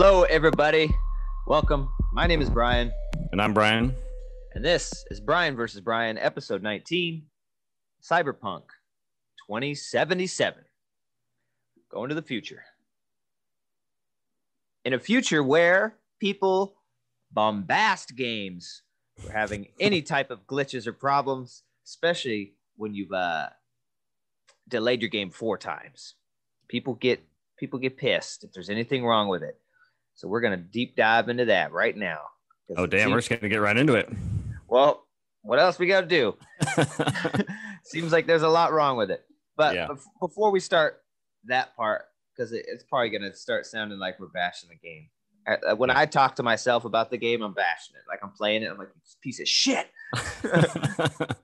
Hello, everybody. Welcome. My name is Brian, And I'm Brian. and this is Brian versus Brian, episode 19 Cyberpunk 2077. Going to the future. In a future where people bombast games for having any type of glitches or problems, especially when you've uh, delayed your game four times. People get people get pissed if there's anything wrong with it. So we're gonna deep dive into that right now. Oh, damn. seems- We're just going to get right into it. well, what else we got to do? Seems like there's a lot wrong with it. But Yeah. bef- before we start that part, because it, it's probably going to start sounding like we're bashing the game. I- uh, When I talk to myself about the game, I'm bashing it. Like I'm playing it. I'm like, "This piece of shit. I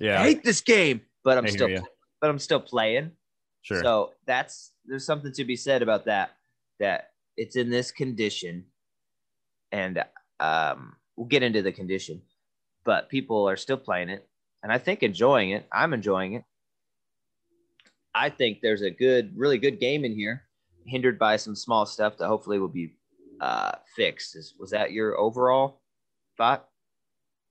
yeah. hate this game. But I'm still, but I'm still playing. Sure. So that's there's something to be said about that. That it's in this condition, and um, we'll get into the condition, but people are still playing it, and I think enjoying it. I'm enjoying it. I think there's a good, really good game in here, hindered by some small stuff that hopefully will be uh, fixed. Is was that your overall thought,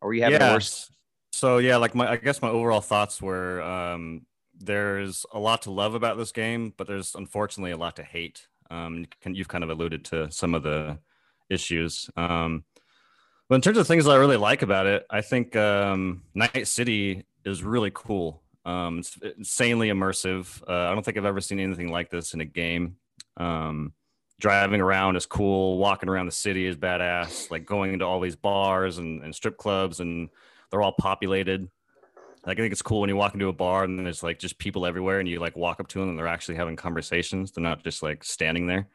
or were you having a worse? So yeah, like my I guess my overall thoughts were um there's a lot to love about this game, but there's unfortunately a lot to hate. Um you've kind of alluded to some of the issues. Um but in terms of things I really like about it, I think um Night City is really cool. Um it's insanely immersive. Uh, I don't think I've ever seen anything like this in a game. Um driving around is cool, walking around the city is badass, like going into all these bars and, and strip clubs and they're all populated. Like I think it's cool when you walk into a bar and there's like just people everywhere, and you like walk up to them and they're actually having conversations. They're not just like standing there.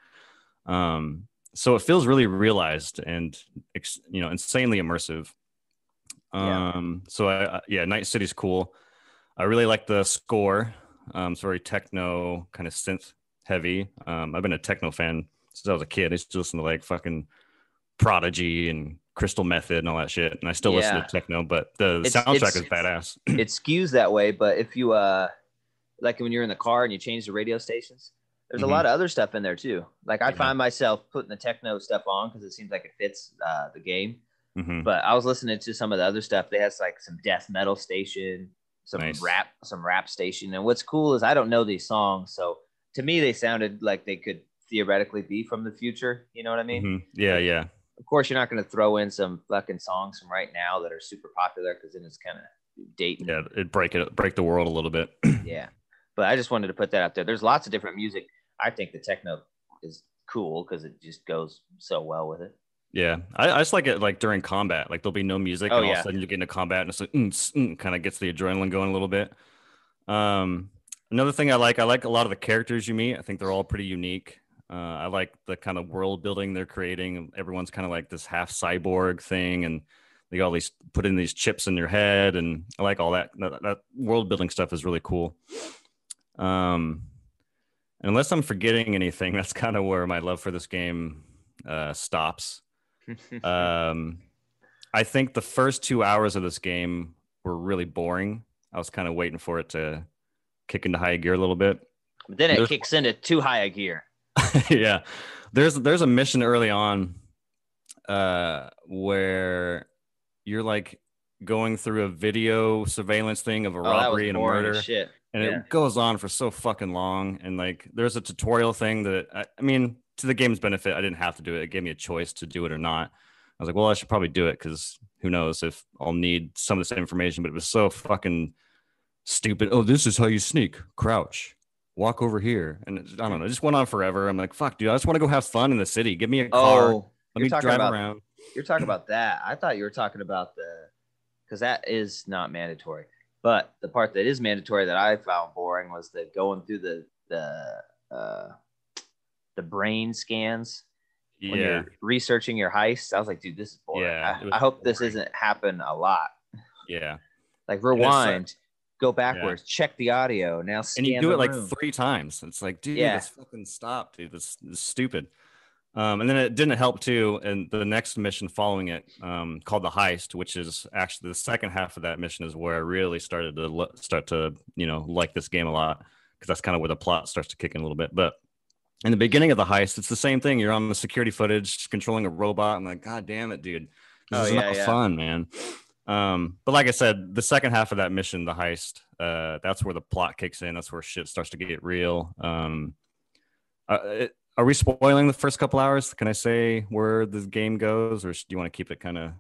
Um, so it feels really realized and you know insanely immersive. Yeah. Um, so I, I yeah, Night City's cool. I really like the score. Um, it's very techno kind of synth heavy. Um, I've been a techno fan since I was a kid. I used to listen to like fucking Prodigy and Crystal Method and all that shit. And I still listen to techno, but the It's- soundtrack it's- is badass. it skews that way. But if you uh, like when you're in the car and you change the radio stations, there's Mhm. a lot of other stuff in there too. Like I Yeah. find myself putting the techno stuff on because it seems like it fits uh, the game. Mhm. But I was listening to some of the other stuff. They has like some death metal station, some Nice. rap, some rap station. And what's cool is I don't know these songs, so to me they sounded like they could theoretically be from the future. You know what I mean? Mhm. Yeah, yeah. Of course, you're not going to throw in some fucking songs from right now that are super popular because then it's kind of dating. Yeah, it break it break the world a little bit. Yeah. But I just wanted to put that out there. There's lots of different music. I think the techno is cool because it just goes so well with it. yeah. I, I just like it like during combat. Like there'll be no music Oh, and all of yeah. a sudden you get into combat and it's like mm, mm, kind of gets the adrenaline going a little bit. Um another thing I like, I like a lot of the characters you meet. I think they're all pretty unique. Uh, I like the kind of world building they're creating. Everyone's kind of like this half cyborg thing, and they got all these put in these chips in your head, and I like all that. That, that world building stuff is really cool. Um, unless I'm forgetting anything, that's kind of where my love for this game uh, stops. Um, I think the first two hours of this game were really boring. I was kind of waiting for it to kick into high gear a little bit. but then it There's- kicks into too high a gear. yeah. There's there's a mission early on uh where you're like going through a video surveillance thing of a Oh, robbery and a murder shit. and yeah. it goes on for so fucking long and like there's a tutorial thing that I, I mean to the game's benefit i didn't have to do it. It gave me a choice to do it or not. I was like well i should probably do it because who knows if i'll need some of this information but it was so fucking stupid. Oh this is how you sneak. Crouch walk over here and it, i don't know it just went on forever i'm like fuck dude i just want to go have fun in the city give me a car Oh, let me drive about around you're talking about that. I thought you were talking about the because that is not mandatory. But the part that is mandatory that I found boring was the going through the the uh, the brain scans when yeah you're researching your heist. I was like, dude, this is boring. Yeah, I, I hope this isn't happen a lot. yeah Like uh, rewind, go backwards, check the audio. Now and you do it like three times. It's like, dude, Yeah. this fucking stop, dude. This, this is stupid. Um, and then it didn't help too. And the next mission following it, um, called the heist, which is actually the second half of that mission, is where I really started to lo- start to, you know, like this game a lot because that's kind of where the plot starts to kick in a little bit. But in the beginning of the heist, it's the same thing. You're on the security footage controlling a robot. I'm like, God damn it, dude. This Oh, is yeah, not yeah. fun, man. Um, but like I said, the second half of that mission, the heist, uh, that's where the plot kicks in. That's where shit starts to get real. Um, uh, it, are we spoiling the first couple hours? Can I say where the game goes, or do you want to keep it kind of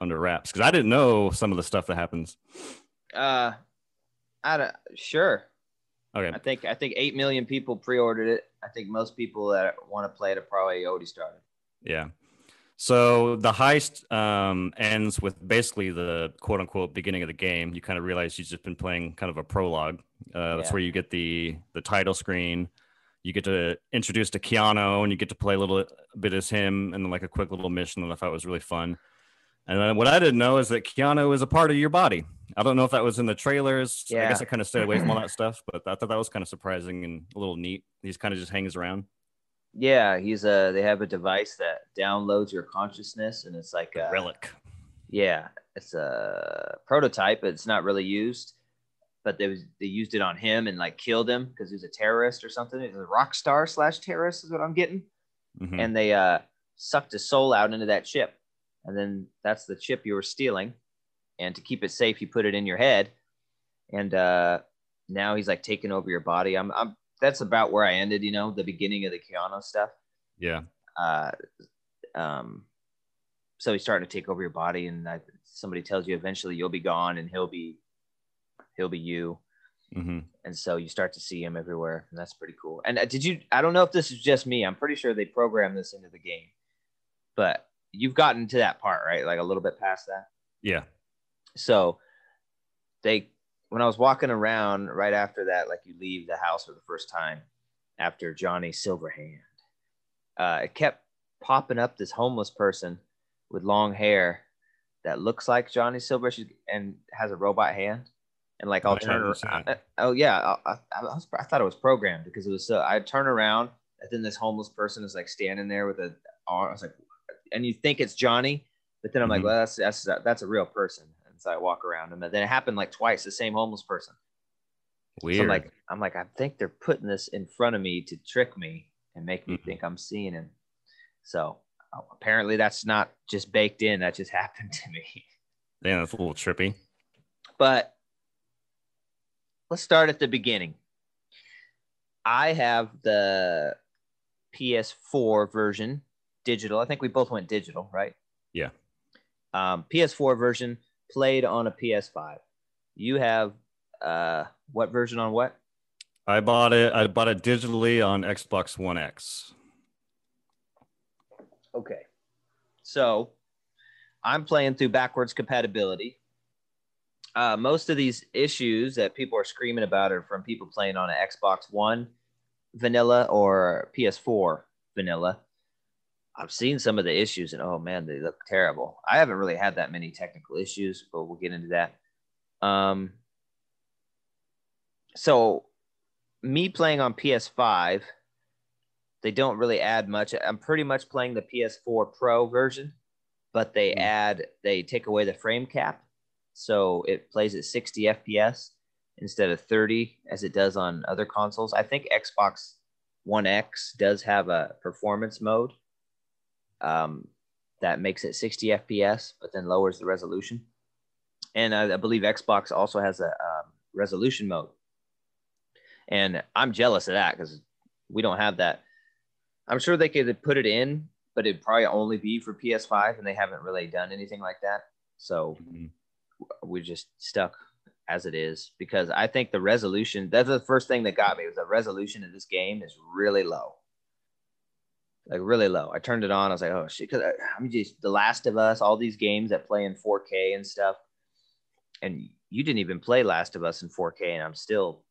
under wraps? Because I didn't know some of the stuff that happens. Uh, I don't, sure. Okay, I think I think eight million people pre-ordered it. I think most people that want to play it have probably already started. Yeah. So the heist um, ends with basically the quote unquote beginning of the game. You kind of realize you've just been playing kind of a prologue. Uh, That's Yeah. where you get the the title screen. You get to introduce to Keanu and you get to play a little bit as him and then like a quick little mission that I thought was really fun. And then what I didn't know is that Keanu is a part of your body. I don't know if that was in the trailers. I guess I kind of stayed away from all that stuff, but I thought that was kind of surprising and a little neat. He's kind of just hangs around. Yeah, he's a. They have a device that downloads your consciousness, and it's like a Relic. Yeah, it's a prototype. but It's not really used, but they was, they used it on him and like killed him because he was a terrorist or something. He was a rock star slash terrorist is what I'm getting. Mhm. And they uh, sucked his soul out into that chip, and then that's the chip you were stealing. And to keep it safe, you put it in your head, and uh, now he's like taking over your body. I'm, I'm that's about where I ended. You know, the beginning of the Keanu stuff yeah. uh, um, so he's starting to take over your body, and I, somebody tells you eventually you'll be gone, and he'll be he'll be you, hmm and so you start to see him everywhere, and that's pretty cool. And uh, did you? I don't know if this is just me. I'm pretty sure they programmed this into the game, but you've gotten to that part, right? Like a little bit past that. Yeah. So they when I was walking around right after that, like you leave the house for the first time after Johnny Silverhand, uh, it kept popping up this homeless person with long hair that looks like Johnny Silver and has a robot hand. And like I'll turn around. Oh yeah, I, I, I, was, I thought it was programmed because it was so. I turn around and then this homeless person is like standing there with a arm. I was like, and you think it's Johnny, but then I'm like, Mhm. well, that's that's that's a real person. And so I walk around and then it happened like twice, the same homeless person. Weird. So I'm like, I'm like, I think they're putting this in front of me to trick me and make me Mhm. think I'm seeing him. So uh, apparently that's not just baked in. That just happened to me. Yeah, that's a little trippy. But let's start at the beginning. I have the PS4 version digital. I think we both went digital, right? Yeah. Um, PS4 version played on a PS5. You have uh, what version on what? I bought it. I bought it digitally on Xbox One X. Okay. So I'm playing through backwards compatibility. Uh, most of these issues that people are screaming about are from people playing on an Xbox One vanilla or PS4 vanilla. I've seen some of the issues and oh man, they look terrible. I haven't really had that many technical issues, but we'll get into that. Um, so me playing on PS5, they don't really add much. I'm pretty much playing the PS4 Pro version, but they Hmm. add they take away the frame cap, so it plays at 60 FPS instead of 30 as it does on other consoles. I think Xbox One X does have a performance mode um, that makes it 60 FPS, but then lowers the resolution. And I, I believe Xbox also has a um, resolution mode. And I'm jealous of that because we don't have that. I'm sure they could put it in, but it'd probably only be for PS5, and they haven't really done anything like that. So Mhm. we're just stuck as it is because I think the resolution that's the first thing that got me was the resolution of this game is really low. Like really low. I turned it on. I was like, oh shit. Cause I, I'm just The Last of Us, all these games that play in 4K and stuff. And you didn't even play Last of Us in 4K, and I'm still,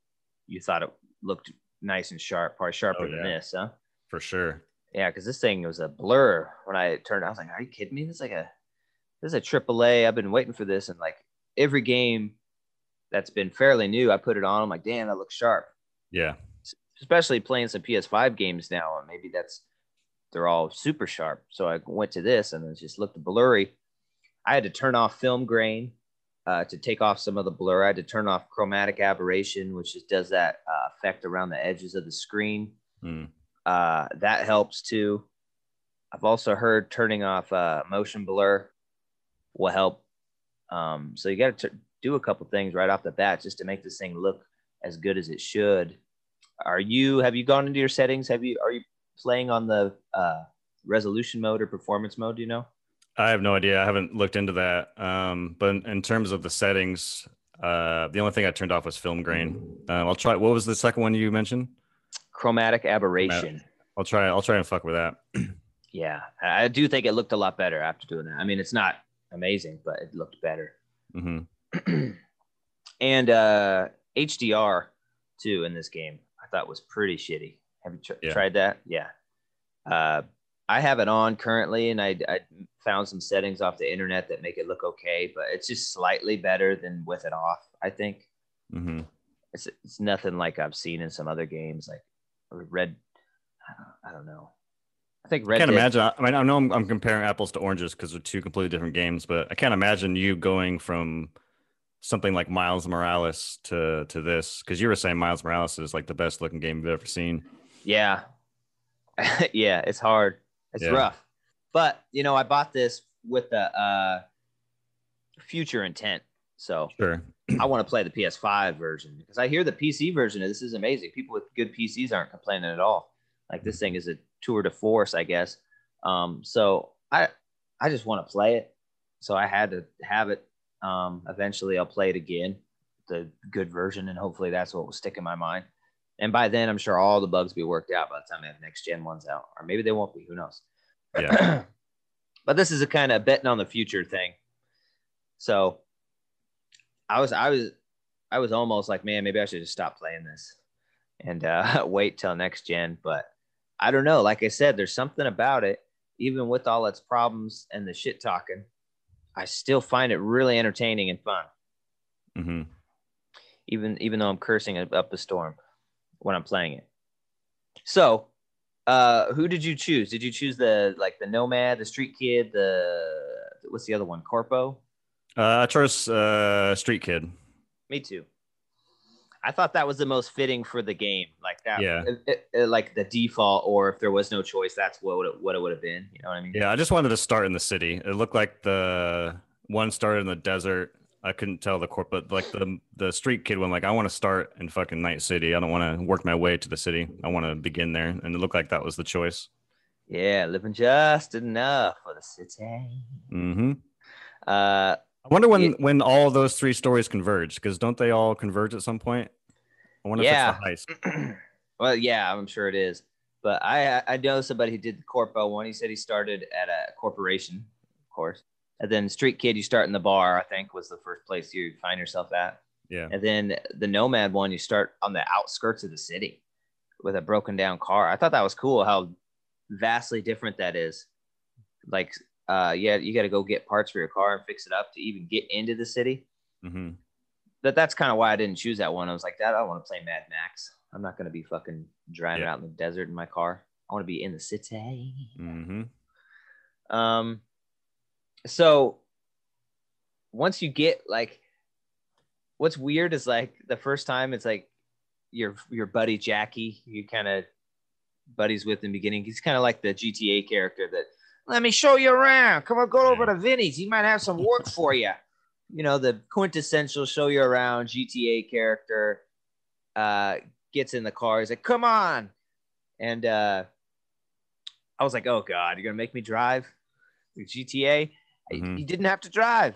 you thought it looked nice and sharp, probably sharper Oh, than this, huh? For sure. Yeah, because this thing was a blur when I turned. I was like, "Are you kidding me? This is like a this is a triple A. I've been waiting for this, and like every game that's been fairly new, I put it on. I'm like, damn, that looks sharp. Yeah. Especially playing some PS5 games now, and maybe that's they're all super sharp. So I went to this, and it just looked blurry. I had to turn off film grain uh, to take off some of the blur. I had to turn off chromatic aberration, which just does that uh, effect around the edges of the screen Hmm. uh, that helps too. I've also heard turning off uh, motion blur will help. Um, so you got to do a couple things right off the bat just to make this thing look as good as it should. Are you? Have you gone into your settings? Have you? Are you playing on the uh, resolution mode or performance mode? Do you know? I have no idea. I haven't looked into that. Um, but in, in, terms of the settings, uh, the only thing I turned off was film grain. Uh, I'll try. What was the second one you mentioned? Chromatic aberration. I'll try. I'll try and fuck with that. yeah, I do think it looked a lot better after doing that. I mean, it's not amazing, but it looked better. Mm-hmm. and uh, HDR too in this game, I thought was pretty shitty. Have you tr- yeah. tried that? Yeah. Uh, I have it on currently, and I, I found some settings off the internet that make it look okay, but it's just slightly better than with it off. I think. Mm-hmm. It's it's nothing like I've seen in some other games, like Red. I don't, I don't know. I think Red. I can't Dead, imagine. I mean, I know I'm, I'm comparing apples to oranges because they're two completely different games, but I can't imagine you going from something like Miles Morales to to this because you were saying Miles Morales is like the best looking game you've ever seen. Yeah, yeah, it's hard. It's yeah. rough. But you know, I bought this with the uh, future intent. So sure. I want to play the PS5 version because I hear the PC version of this is amazing. People with good PCs aren't complaining at all. Like this thing is a tour de force, I guess. Um, so I I just want to play it. So I had to have it. Um, eventually I'll play it again, the good version, and hopefully that's what will stick in my mind. And by then, I'm sure all the bugs will be worked out by the time I have next gen ones out, or maybe they won't be. Who knows? Yeah. but this is a kind of betting on the future thing. So I was, I was, I was almost like, man, maybe I should just stop playing this and uh, wait till next gen. But I don't know. Like I said, there's something about it, even with all its problems and the shit talking. I still find it really entertaining and fun. Mm-hmm. Even even though I'm cursing up a storm when I'm playing it. So, uh, who did you choose? Did you choose the like the Nomad, the Street Kid, the what's the other one? Corpo. Uh, I chose uh, Street Kid. Me too. I thought that was the most fitting for the game, like that. Yeah. It, it, it, like the default, or if there was no choice, that's what it, what it would have been. You know what I mean? Yeah, I just wanted to start in the city. It looked like the one started in the desert, I couldn't tell the corp, but like the the street kid one, like I want to start in fucking Night City. I don't want to work my way to the city. I want to begin there, and it looked like that was the choice. Yeah, living just enough for the city. Mm-hmm. Uh, I wonder when it, when all those three stories converge, because don't they all converge at some point? I wonder yeah. if it's the heist. well, yeah, I'm sure it is. But I I know somebody who did the Corpo one. He said he started at a corporation, of course, and then Street Kid, you start in the bar, I think was the first place you find yourself at. Yeah. And then the Nomad one, you start on the outskirts of the city with a broken down car. I thought that was cool how vastly different that is. Like, uh, yeah, you got to go get parts for your car and fix it up to even get into the city. Mm-hmm. But that's kind of why I didn't choose that one. I was like, that I want to play Mad Max. I'm not going to be fucking driving yeah. out in the desert in my car. I want to be in the city. Mm-hmm. Um, so once you get like what's weird is like the first time it's like your your buddy Jackie, you kind of buddies with in the beginning. He's kind of like the GTA character that let me show you around. Come on, go over to Vinny's. He might have some work for you. You know, the quintessential show you around GTA character uh, gets in the car. He's like, come on. And uh, I was like, oh God, you're going to make me drive GTA? Mm-hmm. He didn't have to drive.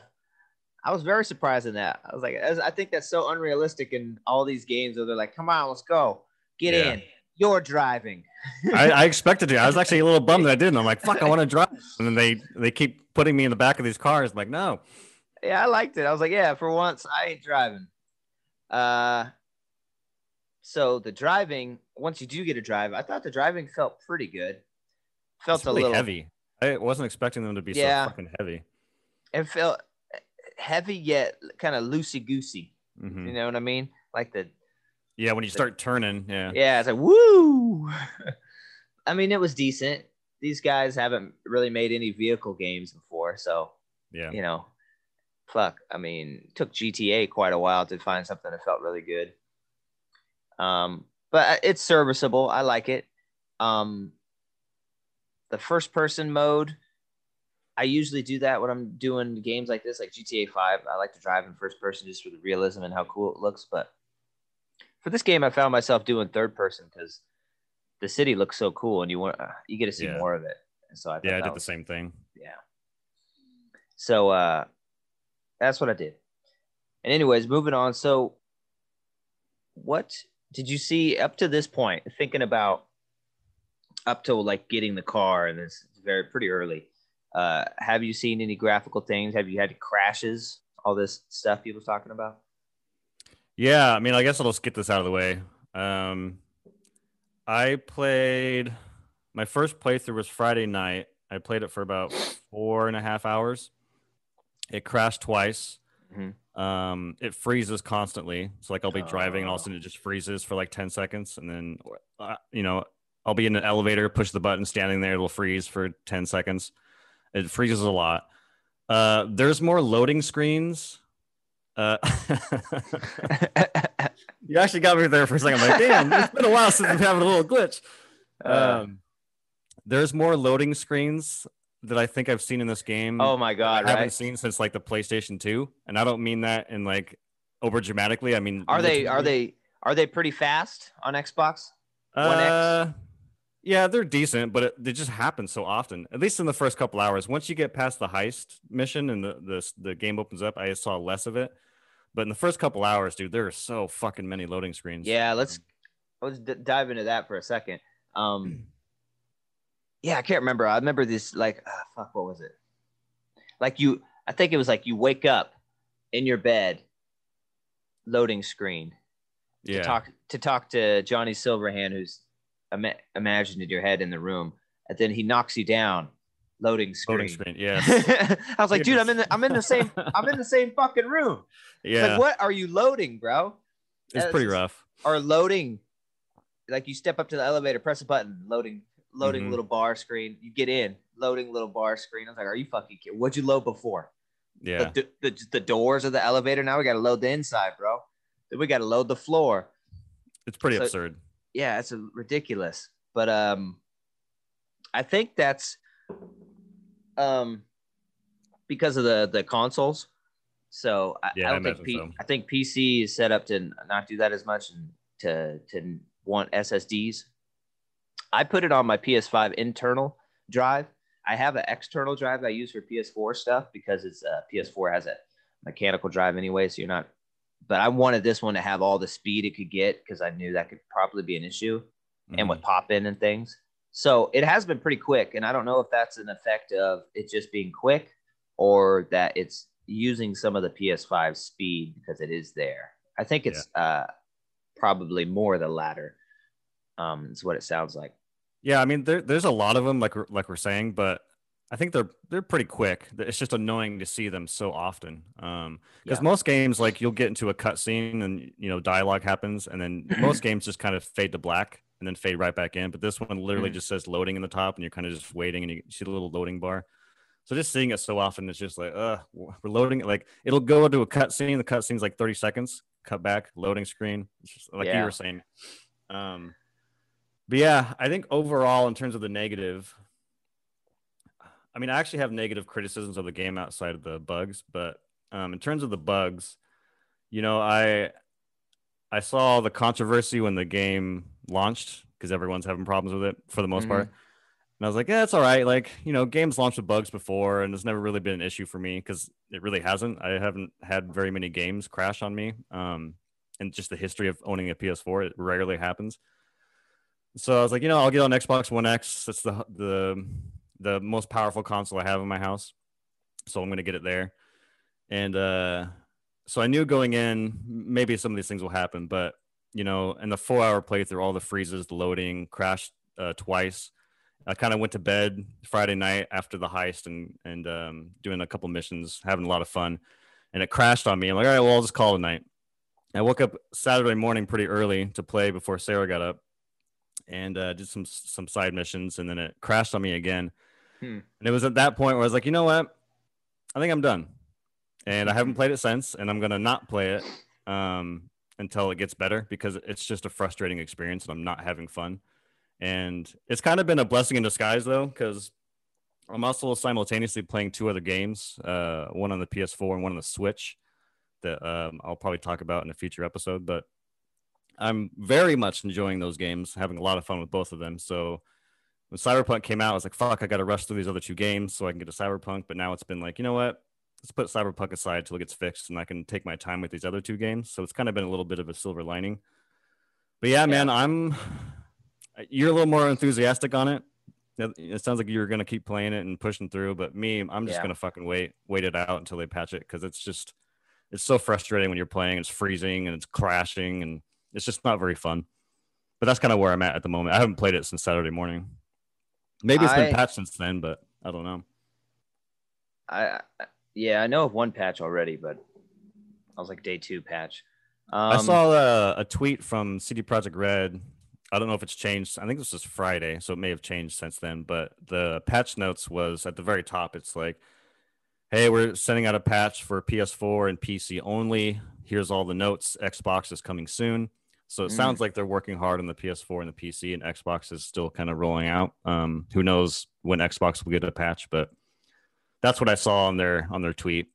I was very surprised in that. I was like, I think that's so unrealistic in all these games where they're like, come on, let's go, get yeah. in. You're driving. I, I, expected to. I was actually a little bummed that I didn't. I'm like, fuck, I want to drive. And then they they keep putting me in the back of these cars. I'm like, no. Yeah, I liked it. I was like, yeah, for once, I ain't driving. Uh, so the driving, once you do get a drive, I thought the driving felt pretty good. Felt really a little heavy. I wasn't expecting them to be yeah. so fucking heavy. It felt heavy yet kind of loosey goosey. Mm-hmm. You know what I mean? Like the yeah, when you start turning, yeah, yeah, it's like woo. I mean, it was decent. These guys haven't really made any vehicle games before, so yeah, you know, fuck. I mean, took GTA quite a while to find something that felt really good. Um, but it's serviceable. I like it. Um, the first person mode, I usually do that when I'm doing games like this, like GTA 5. I like to drive in first person just for the realism and how cool it looks. But for this game, I found myself doing third person because the city looks so cool and you want uh, you get to see Yeah. more of it. And so I Yeah, I did the same thing. yeah. So uh that's what I did. And anyways, moving on. So what did you see up to this point, thinking about up to like getting the car and it's very pretty early. Uh have you seen any graphical things? Have you had crashes? All this stuff he was talking about? Yeah, I mean, I guess I'll just get this out of the way. Um, I played my first playthrough was Friday night. I played it for about four and a half hours. It crashed twice. Mhm. Um, it freezes constantly. So like I'll be driving and all of a Oh. sudden it just freezes for like 10 seconds. And then, uh, you know, I'll be in an elevator, push the button, standing there, it'll freeze for 10 seconds. It freezes a lot. Uh, there's more loading screens. Uh, you actually got me there for a second. I'm like, damn, it's been a while since I'm having a little glitch. Uh, Um, there's more loading screens that I think I've seen in this game. oh my god, right. I haven't right? seen since like the PlayStation 2, and I don't mean that in like over dramatically. I mean, Are they are they are they pretty fast on Xbox? One X? Yeah, they're decent, but it, they just happen so often. At least in the first couple hours. Once you get past the heist mission and the the the game opens up, I saw less of it. But in the first couple hours, dude, there are so fucking many loading screens. Yeah, let's let's d- dive into that for a second. Um, yeah, I can't remember. I remember this like ah, fuck. What was it? Like you, I think it was like you wake up in your bed, loading screen yeah. to talk to talk to Johnny Silverhand, who's ima- imagined in your head in the room, and then he knocks you down, loading screen. loading screen. Yeah, I was like, dude, I'm in the I'm in the same I'm in the same fucking room. Yeah. Like, what are you loading, bro? it's pretty rough. or loading like you step up to the elevator press a button loading loading Mhm. little bar screen you get in loading little bar screen i was like are you fucking kidding what'd you load before Yeah, the, the, the doors of the elevator now we gotta load the inside bro then we gotta load the floor it's pretty so- absurd. Yeah it's a, ridiculous but um i think that's um because of the the consoles. So i, Yeah, I I don't think P- so. i think pc is set up to not do that as much and to to want ssds i put it on my ps5 internal drive. I have an external drive i use for ps4 stuff because it's uh, ps4 has a mechanical drive anyway so you're not but i wanted this one to have all the speed it could get because i knew that could probably be an issue and Mhm. with pop in and things. So it has been pretty quick. And I don't know if that's an effect of it just being quick or that it's using some of the PS5 speed because it is there. I think it's uh, probably more the latter. Um, is what it sounds like. Yeah, I mean, there, there's a lot of them, like like we're saying, but I think they're they're pretty quick. It's just annoying to see them so often. Um, because Yeah. most games, like you'll get into a cutscene and you know dialogue happens, and then most games just kind of fade to black and then fade right back in. But this one literally Mhm. just says loading in the top, and you're kind of just waiting, and you see the little loading bar. So just seeing it so often, it's just like, uh, we're loading. Like it'll go to a cutscene. The cutscene's like 30 seconds. Cut back, loading screen. It's just like you were saying. Um, but yeah, I think overall, in terms of the negative, I mean, I actually have negative criticisms of the game outside of the bugs, but um, in terms of the bugs, you know, I I saw the controversy when the game launched because everyone's having problems with it for the most Mhm. part. And I was like, yeah, it's all right. Like, you know, games launched with bugs before, and it's never really been an issue for me because it really hasn't. I haven't had very many games crash on me. Um, and just the history of owning a PS4, it rarely happens. So I was like, you know, I'll get on Xbox One X. That's the the the most powerful console I have in my house. So I'm gonna get it there. And uh so I knew going in, maybe some of these things will happen, but you know, in the four hour playthrough, all the freezes, the loading, crashed uh, twice. I kind of went to bed Friday night after the heist and and um, doing a couple missions, having a lot of fun, and it crashed on me. I'm like, all right, well, I'll just call tonight. I woke up Saturday morning pretty early to play before Sarah got up, and uh, did some some side missions, and then it crashed on me again. Hmm. And it was at that point where I was like, you know what, I think I'm done, and I haven't played it since, and I'm gonna not play it um, until it gets better because it's just a frustrating experience, and I'm not having fun. And it's kind of been a blessing in disguise though, because I'm also simultaneously playing two other games, uh, one on the PS4 and one on the Switch that um, I'll probably talk about in a future episode. But I'm very much enjoying those games, having a lot of fun with both of them. So when Cyberpunk came out, I was like, fuck, I got to rush through these other two games so I can get to Cyberpunk. But now it's been like, you know what? Let's put Cyberpunk aside till it gets fixed and I can take my time with these other two games. So it's kind of been a little bit of a silver lining. But yeah, yeah. man, I'm, you're a little more enthusiastic on it. It sounds like you're going to keep playing it and pushing through. But me, I'm just yeah. going to fucking wait, wait it out until they patch it because it's just, it's so frustrating when you're playing. It's freezing and it's crashing and it's just not very fun. But that's kind of where I'm at at the moment. I haven't played it since Saturday morning. Maybe it's been I, patched since then, but I don't know. I yeah, I know of one patch already, but I was like day two patch. Um, I saw a, a, tweet from CD Projekt Red. I don't know if it's changed. I think this was Friday, so it may have changed since then. But the patch notes was at the very top. It's like, "Hey, we're sending out a patch for PS4 and PC only. Here's all the notes. Xbox is coming soon." So it mm. sounds like they're working hard on the PS4 and the PC, and Xbox is still kind of rolling out. Um, who knows when Xbox will get a patch, but that's what I saw on their on their tweet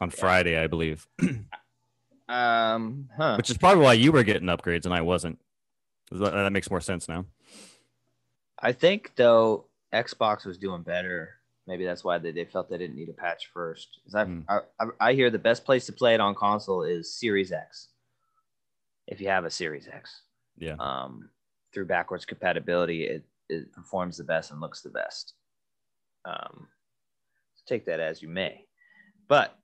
on yeah. Friday, I believe. um, huh. Which is probably why you were getting upgrades and I wasn't. That, that makes more sense now. I think though Xbox was doing better. Maybe that's why they, they felt they didn't need a patch first. Mm. I, I I hear the best place to play it on console is Series X if you have a Series X. Yeah. Um, through backwards compatibility, it, it performs the best and looks the best. Um, take that as you may. But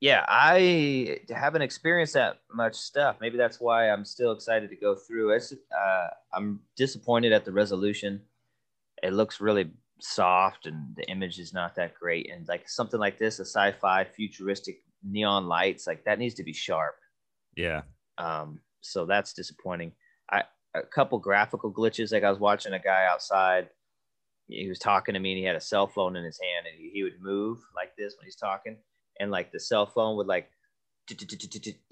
yeah, I haven't experienced that much stuff. Maybe that's why I'm still excited to go through. It's, uh, I'm disappointed at the resolution. It looks really soft and the image is not that great. And like something like this, a sci-fi futuristic neon lights, like that needs to be sharp. Yeah. Um, so that's disappointing. I a couple graphical glitches. Like I was watching a guy outside. He was talking to me and he had a cell phone in his hand and he, he would move like this when he's talking. And like the cell phone would like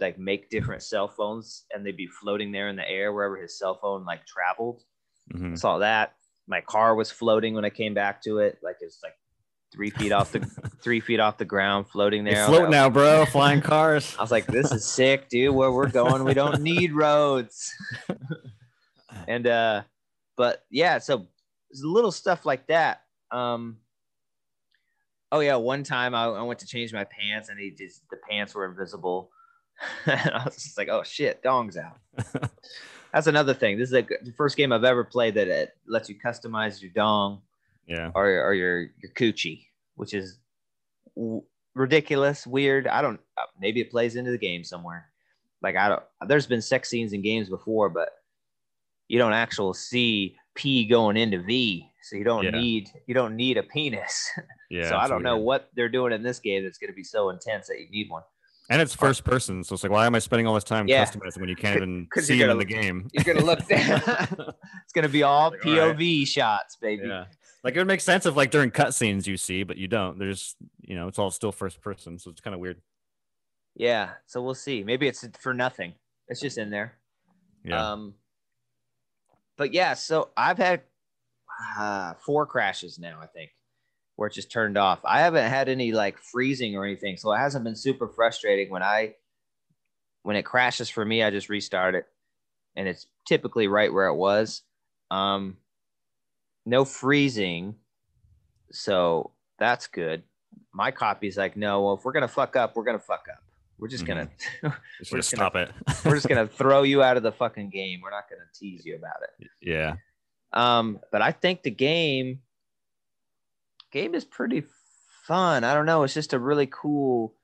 like make different cell phones and they'd be floating there in the air wherever his cell phone like traveled. Mm-hmm. Saw that. My car was floating when I came back to it. Like it's like three feet off the three feet off the ground, floating there. Float now, bro. Flying cars. I was like, this is sick, dude. Where we're going, we don't need roads. and uh, but yeah, so little stuff like that. Um, oh yeah, one time I, I went to change my pants and he just the pants were invisible. and I was just like, oh shit, dong's out. That's another thing. This is a, the first game I've ever played that it lets you customize your dong yeah, or or your your coochie, which is w- ridiculous, weird. I don't. Uh, maybe it plays into the game somewhere. Like I don't. There's been sex scenes in games before, but you don't actually see P going into V, so you don't yeah. need you don't need a penis. Yeah. so I don't weird. know what they're doing in this game that's going to be so intense that you need one. And it's first person, so it's like, why am I spending all this time yeah. customizing when you can't even see it in the game? You're gonna look down. it's gonna be all like, POV all right. shots, baby. Yeah. Like it would make sense if like during cutscenes you see, but you don't. There's you know, it's all still first person, so it's kind of weird. Yeah, so we'll see. Maybe it's for nothing. It's just in there. Yeah. Um, but yeah, so I've had uh, four crashes now. I think where it just turned off. I haven't had any like freezing or anything, so it hasn't been super frustrating. When I when it crashes for me, I just restart it, and it's typically right where it was. Um, no freezing. So that's good. My copy's like, no, well, if we're gonna fuck up, we're gonna fuck up. We're just gonna mm-hmm. we're just stop gonna, it. we're just gonna throw you out of the fucking game. We're not gonna tease you about it. Yeah. Um, but I think the game game is pretty fun. I don't know. It's just a really cool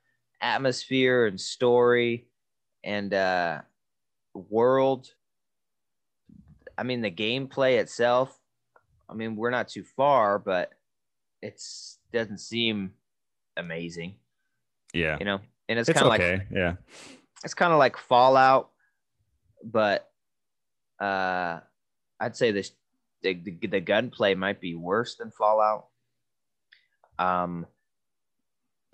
atmosphere and story and uh world. I mean, the gameplay itself I mean, we're not too far, but it's doesn't seem amazing. Yeah. You know, and it's, it's kind of okay. like yeah, it's kind of like Fallout, but uh, I'd say this the, the, the gunplay might be worse than Fallout. Um,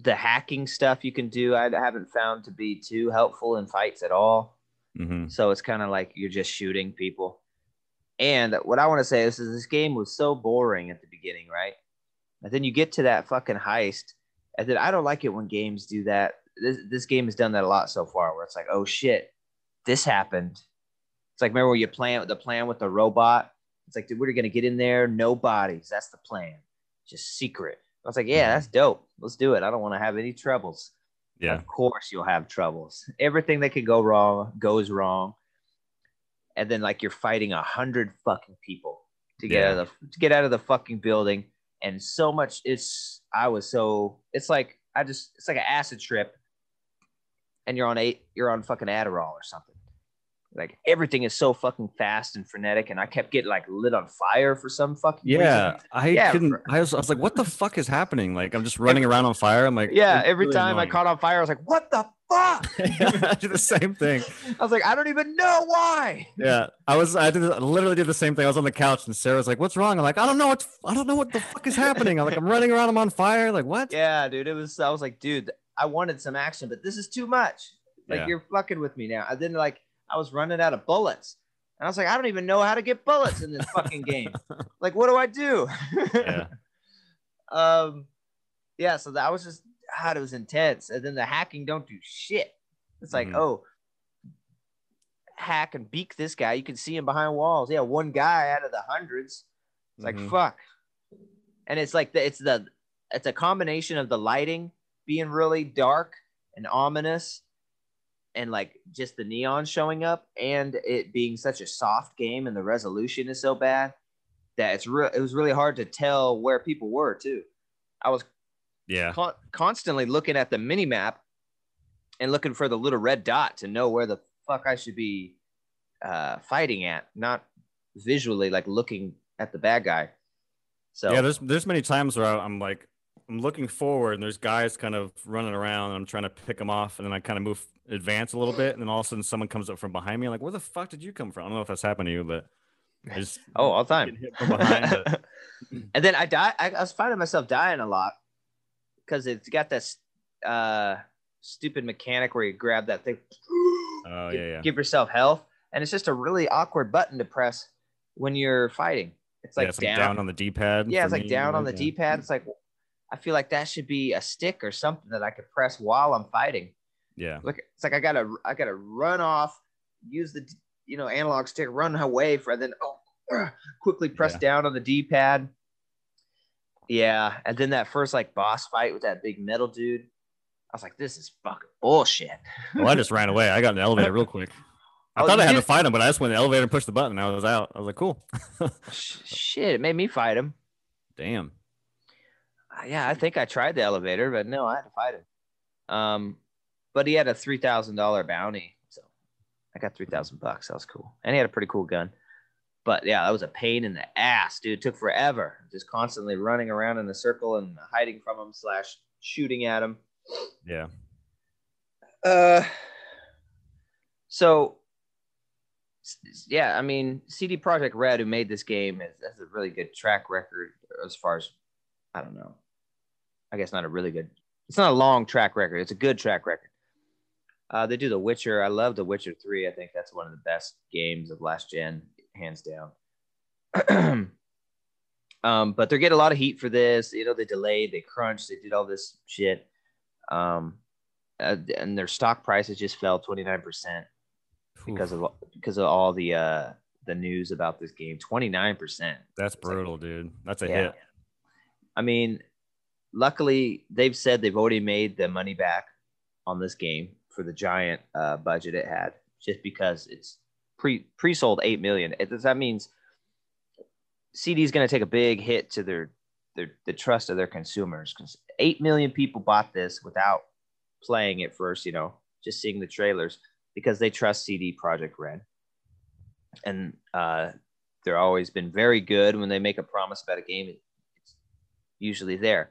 the hacking stuff you can do, I haven't found to be too helpful in fights at all. Mm-hmm. So it's kind of like you're just shooting people. And what I want to say is, is this game was so boring at the beginning, right? And then you get to that fucking heist, and then I don't like it when games do that. This this game has done that a lot so far, where it's like, oh shit, this happened. It's like remember when you plan the plan with the robot? It's like, dude, we're gonna get in there, no bodies. That's the plan, just secret. I was like, yeah, that's dope. Let's do it. I don't want to have any troubles. Yeah. Of course you'll have troubles. Everything that could go wrong goes wrong. And then like you're fighting a hundred fucking people to get Yeah. out of the to get out of the fucking building. And so much it's I was so it's like I just it's like an acid trip and you're on eight you're on fucking Adderall or something. Like everything is so fucking fast and frenetic, and I kept getting like lit on fire for some fucking Yeah, reason. I Yeah, couldn't. I was, I was like, "What the fuck is happening?" Like, I'm just running around on fire. I'm like, Yeah, every really time I caught on fire, I was like, "What the fuck?" I did the same thing. I was like, "I don't even know why." Yeah, I was. I did. I literally did the same thing. I was on the couch, and Sarah was like, "What's wrong?" I'm like, "I don't know what. I don't know what the fuck is happening." I'm like, "I'm running around. I'm on fire." Like, what? Yeah, dude, it was. I was like, "Dude, I wanted some action, but this is too much. Like, Yeah. you're fucking with me now." i didn't like, I was running out of bullets, and I was like, "I don't even know how to get bullets in this fucking game. Like, what do I do?" Yeah. um, yeah. So that was just God, it was intense. And then the hacking don't do shit. It's like, Mhm. oh, hack and beak this guy. You can see him behind walls. Yeah, one guy out of the hundreds. It's like Mhm. fuck. And it's like the it's the it's a combination of the lighting being really dark and ominous and like just the neon showing up and it being such a soft game and the resolution is so bad that it's real it was really hard to tell where people were too. I was Yeah. con- constantly looking at the mini map and looking for the little red dot to know where the fuck I should be uh, fighting at, not visually like looking at the bad guy. So Yeah. There's there's many times where I'm like, I'm looking forward, and there's guys kind of running around, and I'm trying to pick them off, and then I kind of move advance a little bit, and then all of a sudden someone comes up from behind me. I'm like, where the fuck did you come from? I don't know if that's happened to you, but I just oh, all the time. getting hit from behind. But and then I die. I, I was finding myself dying a lot because it's got this uh, stupid mechanic where you grab that thing, oh give, yeah, yeah. give yourself health, and it's just a really awkward button to press when you're fighting. It's like yeah, it's like down, down on the D-pad. yeah, it's like me, down on the yeah. D-pad. It's like I feel like that should be a stick or something that I could press while I'm fighting. Yeah. Look, it's like I gotta I gotta run off, use the you know analog stick, run away for, and then oh, quickly press Yeah. down on the D-pad. Yeah, and then that first like boss fight with that big metal dude, I was like, this is fucking bullshit. Well, I just ran away. I got in the elevator real quick. I Oh, thought I had to fight him, but I just went in the elevator and pushed the button. And I was out. I was like, cool. Shit, it made me fight him. Damn. Yeah, I think I tried the elevator, but no, I had to fight him. Um, but he had a three thousand dollar bounty, so I got three thousand bucks. That was cool, and he had a pretty cool gun. But yeah, that was a pain in the ass, dude. It took forever, just constantly running around in a circle and hiding from him slash shooting at him. Yeah. Uh, so yeah, I mean, CD Projekt Red, who made this game, is has a really good track record as far as I don't know. I guess not a really good. It's not a long track record. It's a good track record. Uh, they do The Witcher. I love The Witcher Three. I think that's one of the best games of last gen, hands down. um, but they're getting a lot of heat for this. You know, they delayed, they crunched, they did all this shit. Um, uh, and their stock prices just fell 29% because of because of all the uh the news about this game 29% That's brutal, dude. That's a yeah hit. i mean luckily they've said they've already made the money back on this game for the giant uh budget it had just because it's pre pre-sold 8 million it, that means cd is going to take a big hit to their their the trust of their consumers because 8 million people bought this without playing it first you know just seeing the trailers because they trust CD Projekt Red, and uh, they're always been very good when they make a promise about a game. It's usually there.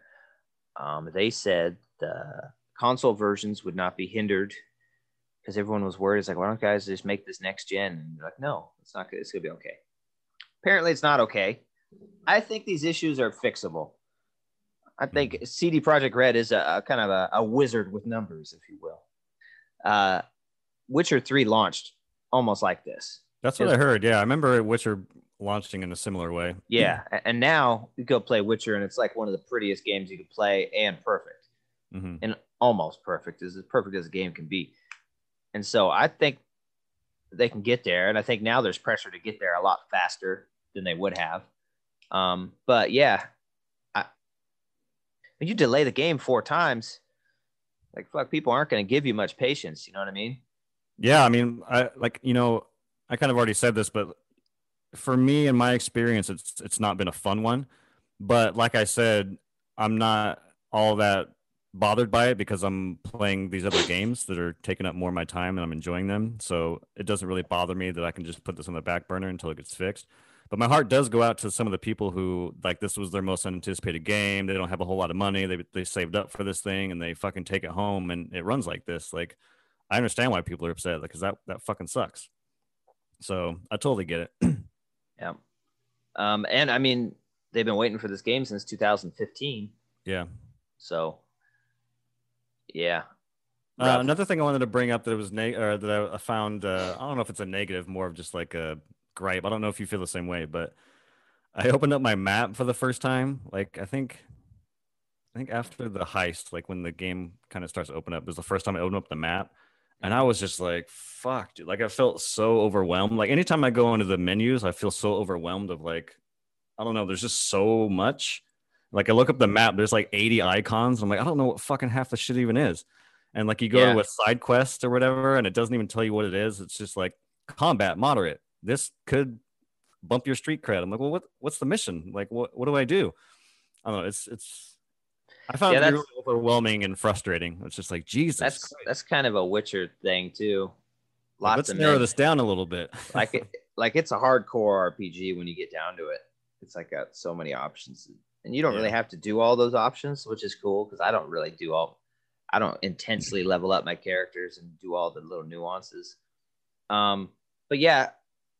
Um, they said the console versions would not be hindered because everyone was worried. It's like, why don't guys just make this next gen? And they're like, no, it's not good. It's gonna be okay. Apparently, it's not okay. I think these issues are fixable. I think CD Projekt Red is a, a kind of a, a wizard with numbers, if you will. Uh, Witcher 3 launched almost like this. That's what I heard. Yeah, I remember Witcher launching in a similar way. Yeah, and now you go play Witcher, and it's like one of the prettiest games you could play, and perfect, mm-hmm. and almost perfect, is as perfect as a game can be. And so I think they can get there, and I think now there's pressure to get there a lot faster than they would have. Um, but yeah, I, when you delay the game four times, like fuck, people aren't going to give you much patience. You know what I mean? Yeah, I mean, I like you know, I kind of already said this, but for me in my experience, it's it's not been a fun one. But like I said, I'm not all that bothered by it because I'm playing these other games that are taking up more of my time and I'm enjoying them. So it doesn't really bother me that I can just put this on the back burner until it gets fixed. But my heart does go out to some of the people who like this was their most anticipated game. They don't have a whole lot of money. They they saved up for this thing and they fucking take it home and it runs like this. Like I understand why people are upset because that that fucking sucks. So I totally get it. yeah. Um, and I mean, they've been waiting for this game since 2015. Yeah. So, yeah. Uh, another thing I wanted to bring up that was neg- or that I found uh, I don't know if it's a negative, more of just like a gripe. I don't know if you feel the same way, but I opened up my map for the first time. Like I think, I think after the heist, like when the game kind of starts to open up, was the first time I opened up the map, and I was just like, "Fuck, dude!" Like I felt so overwhelmed. Like anytime I go into the menus, I feel so overwhelmed of like, I don't know. There's just so much. Like I look up the map, there's like 80 icons. I'm like, I don't know what fucking half the shit even is. And like you go yeah. to a side quest or whatever, and it doesn't even tell you what it is. It's just like combat moderate. This could bump your street cred. I'm like, well, what what's the mission? Like, what what do I do? I don't know. It's it's. I found yeah, it really overwhelming and frustrating. It's just like Jesus. That's Christ. that's kind of a Witcher thing too. Lots let's of narrow men. this down a little bit. like it, like it's a hardcore RPG when you get down to it. It's like got so many options, and you don't yeah. really have to do all those options, which is cool because I don't really do all. I don't intensely level up my characters and do all the little nuances. Um, but yeah,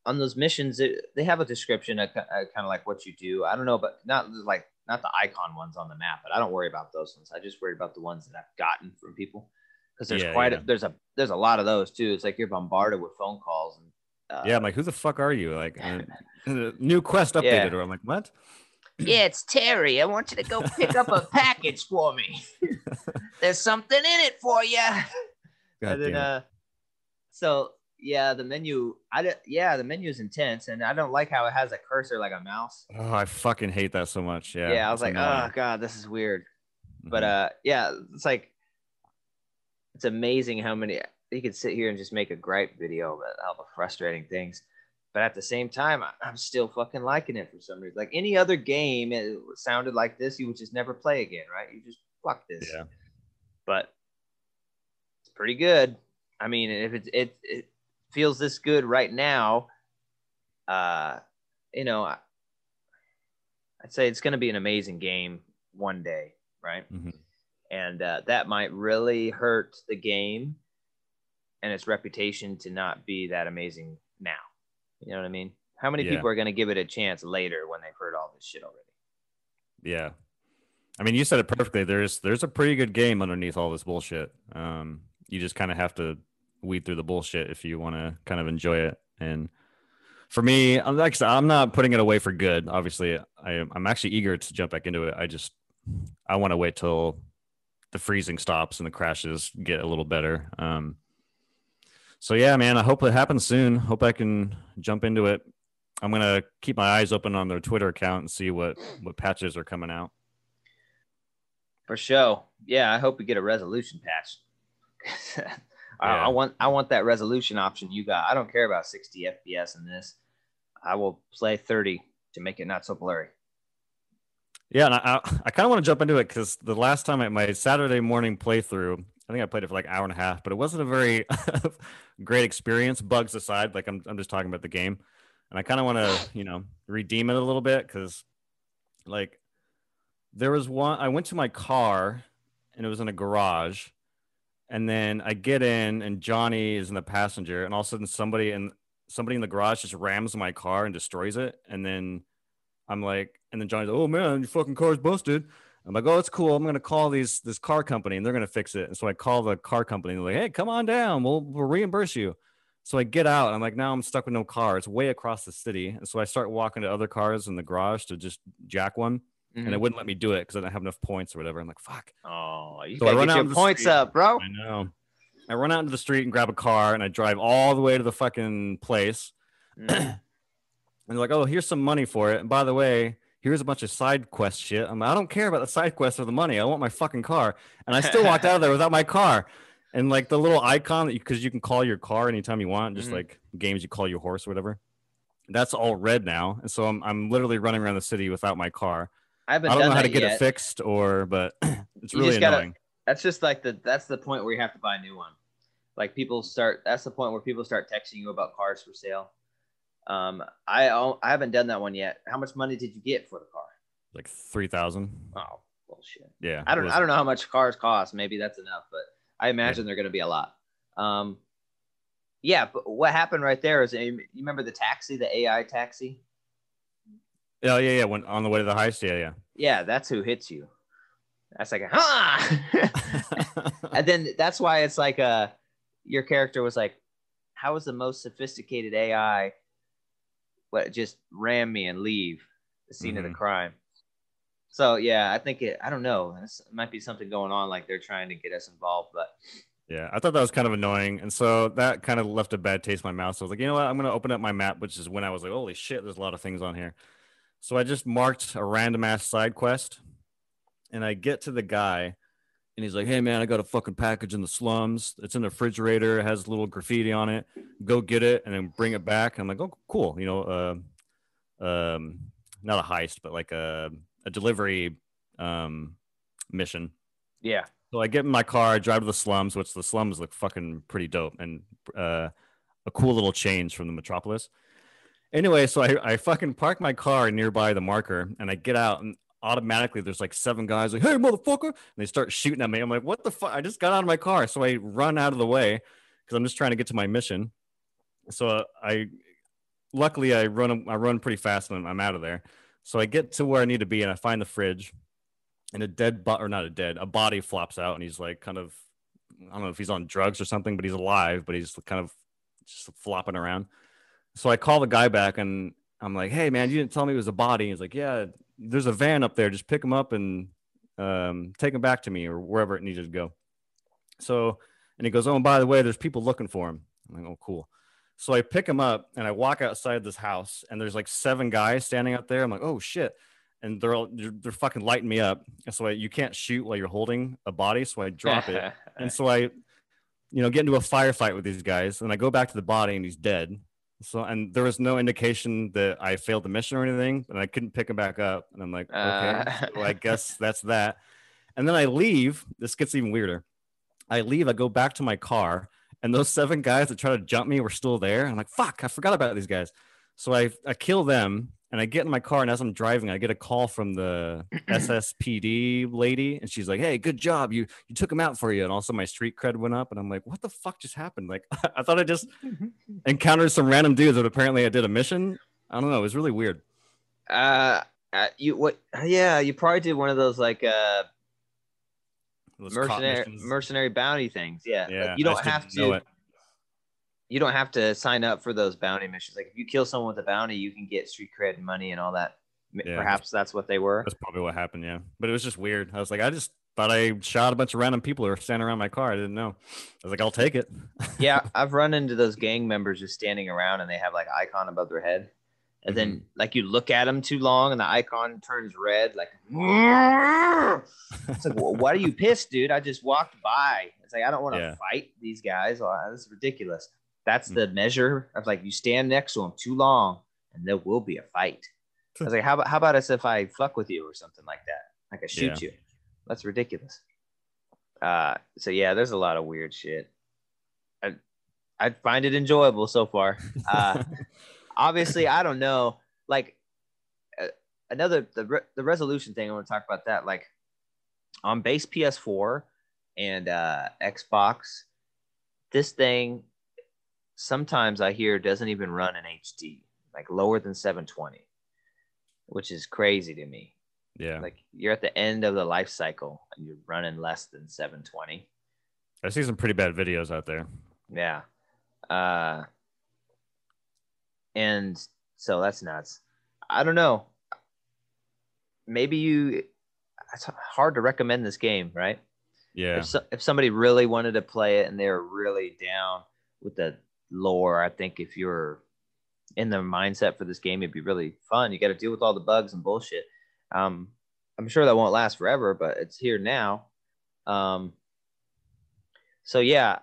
on those missions, it, they have a description, of, kind of like what you do. I don't know, but not like not the icon ones on the map, but I don't worry about those ones. I just worry about the ones that I've gotten from people because there's yeah, quite yeah. a, there's a there's a lot of those too. It's like you're bombarded with phone calls and uh, yeah, I'm like, who the fuck are you? Like, uh, new quest updated, yeah. or I'm like, what? Yeah, it's Terry. I want you to go pick up a package for me. There's something in it for you. God and then, uh, so yeah, the menu. I yeah, the menu is intense, and I don't like how it has a cursor like a mouse. Oh, I fucking hate that so much. Yeah. Yeah, I was like, annoying. oh god, this is weird. Mm-hmm. But uh, yeah, it's like it's amazing how many you could sit here and just make a gripe video about all the frustrating things. But at the same time, I, am still fucking liking it for some reason. Like any other game, it sounded like this, you would just never play again, right? You just fuck this. Yeah. But it's pretty good. I mean, if it's it, it feels this good right now, uh, you know, I, would say it's going to be an amazing game one day, right? Mm-hmm. And uh, that might really hurt the game and its reputation to not be that amazing now. You know what I mean? How many yeah. people are going to give it a chance later when they've heard all this shit already? Yeah. I mean, you said it perfectly. There's there's a pretty good game underneath all this bullshit. Um, you just kind of have to weed through the bullshit if you want to kind of enjoy it. And for me, I'm like I'm not putting it away for good. Obviously, I I'm actually eager to jump back into it. I just I want to wait till the freezing stops and the crashes get a little better. Um, so yeah, man, I hope it happens soon. Hope I can jump into it. I'm gonna keep my eyes open on their Twitter account and see what what patches are coming out. For sure. Yeah, I hope we get a resolution patch. Yeah. I want I want that resolution option you got. I don't care about 60 FPS in this. I will play 30 to make it not so blurry. Yeah, and I I kind of want to jump into it because the last time at my Saturday morning playthrough, I think I played it for like an hour and a half, but it wasn't a very great experience. Bugs aside, like I'm I'm just talking about the game, and I kind of want to you know redeem it a little bit because like there was one I went to my car and it was in a garage and then I get in, and Johnny is in the passenger, and all of a sudden somebody in somebody in the garage just rams my car and destroys it, and then I'm like, and then Johnny's like, "Oh man, your fucking car's busted." I'm like, "Oh, it's cool. I'm gonna call these this car company, and they're gonna fix it." And so I call the car company, and they're like, "Hey, come on down. We'll we'll reimburse you." So I get out I'm like, now I'm stuck with no car. It's way across the city. And so I start walking to other cars in the garage to just jack one. And it wouldn't let me do it because I didn't have enough points or whatever. I'm like, fuck. Oh, you So I gotta run get out your points street. up, bro. I know. I run out into the street and grab a car and I drive all the way to the fucking place. Mm. And they're like, oh, here's some money for it. And by the way, here's a bunch of side quest shit. I'm like, I don't care about the side quest or the money. I want my fucking car. And I still walked out of there without my car. And like the little icon that you, because you can call your car anytime you want, just Mhm. like games you call your horse or whatever. That's all red now. And so I'm, I'm literally running around the city without my car. I haven't I don't done know how to get yet. it fixed or, but it's You really gotta- annoying. That's just like the that's the point where you have to buy a new one. Like people start. That's the point where people start texting you about cars for sale. Um, I I haven't done that one yet. How much money did you get for the car? Like 3,000. Oh bullshit. Yeah. I don't I don't know how much cars cost. Maybe that's enough, but I imagine they're going to be a lot. Um, yeah, but what happened right there is you remember the taxi, the AI taxi? Oh, yeah, yeah. When on the way to the heist. Yeah, yeah. Yeah, that's who hits you. That's like a huh. and then that's why it's like uh your character was like, how is the most sophisticated AI what just ram me and leave the scene of the Mhm. crime? So yeah, I think it I don't know. This might be something going on like they're trying to get us involved, but Yeah, I thought that was kind of annoying, and so that kind of left a bad taste in my mouth. So I was like, you know what, I'm gonna open up my map, which is when I was like, holy shit, there's a lot of things on here. So I just marked a random ass side quest, and I get to the guy, and he's like, hey man, I got a fucking package in the slums. It's in the refrigerator. It has a little graffiti on it. Go get it, and then bring it back. I'm like, oh, cool. You know, uh, um, not a heist, but like a a delivery um mission. yeah. So I get in my car, I drive to the slums, which the slums look fucking pretty dope and uh, a cool little change from the metropolis. Anyway, so I, I fucking park my car nearby the marker and I get out and automatically there's like seven guys like, hey, motherfucker. And they start shooting at me. I'm like, what the fuck? I just got out of my car. So I run out of the way because I'm just trying to get to my mission. So uh, I, luckily, I run, I run pretty fast and I'm out of there. So I get to where I need to be and I find the fridge and a dead bo- or not a dead a body flops out and he's like kind of i don't know if he's on drugs or something but he's alive but he's kind of just flopping around so i call the guy back and i'm like hey man you didn't tell me it was a body. He's like yeah there's a van up there. Just pick him up and um, take him back to me or wherever it needed to go. So and he goes oh and by the way there's people looking for him. I'm like oh cool. So i pick him up and i walk outside this house and there's like seven guys standing out there. I'm like oh shit. And they're all they're, they're fucking lighting me up. And so I, you can't shoot while you're holding a body, so I drop it. And so I, you know, get into a firefight with these guys, and I go back to the body, and he's dead. So and there was no indication that I failed the mission or anything, and I couldn't pick him back up. And I'm like, okay, Uh. so I guess that's that. And then I leave. This gets even weirder. I leave. I go back to my car, and those seven guys that tried to jump me were still there. I'm like, fuck, I forgot about these guys. So I I kill them, and I get in my car, and as I'm driving, I get a call from the SSPD lady, and she's like, "Hey, good job, you you took him out for you." And also my street cred went up, and I'm like, "What the fuck just happened?" Like I thought I just encountered some random dudes, but apparently I did a mission. I don't know. It was really weird. uh, uh, you what? Yeah, you probably did one of those like uh Those mercenary mercenary bounty things. Yeah, yeah, Like, you don't have didn't know to. You don't have to sign up for those bounty missions. Like if you kill someone with a bounty, you can get street cred and money and all that. Yeah. Perhaps that's what they were. That's probably what happened. Yeah, but it was just weird. I was like, I just thought I shot a bunch of random people who were standing around my car. I didn't know. I was like, I'll take it. yeah, I've run into those gang members just standing around and they have like icon above their head. And then Mm-hmm. like you look at them too long and the icon turns red, like it's like, "Wh- why are you pissed, dude? I just walked by. It's like I don't want to Yeah. fight these guys. Oh, this is ridiculous. That's Mm. the measure of like you stand next to them too long and there will be a fight. I was like, how about how about us if I fuck with you or something like that? Like I shoot you. That's ridiculous. Uh, so yeah, there's a lot of weird shit. I I find it enjoyable so far. Uh, obviously, I don't know. Like uh, another the re- the resolution thing. I want to talk about that. Like on base PS4 and uh, Xbox, this thing sometimes I hear doesn't even run in HD, like lower than 720, which is crazy to me. yeah, Like you're at the end of the life cycle and you're running less than 720. I see some pretty bad videos out there. Yeah. Uh, and so that's nuts. I don't know. Maybe you. It's hard to recommend this game, right? Yeah. If, so, if somebody really wanted to play it and they're really down with the lore, I think if you're in the mindset for this game, it'd be really fun. You got to deal with all the bugs and bullshit. Um, I'm sure that won't last forever, but it's here now. Um, so yeah,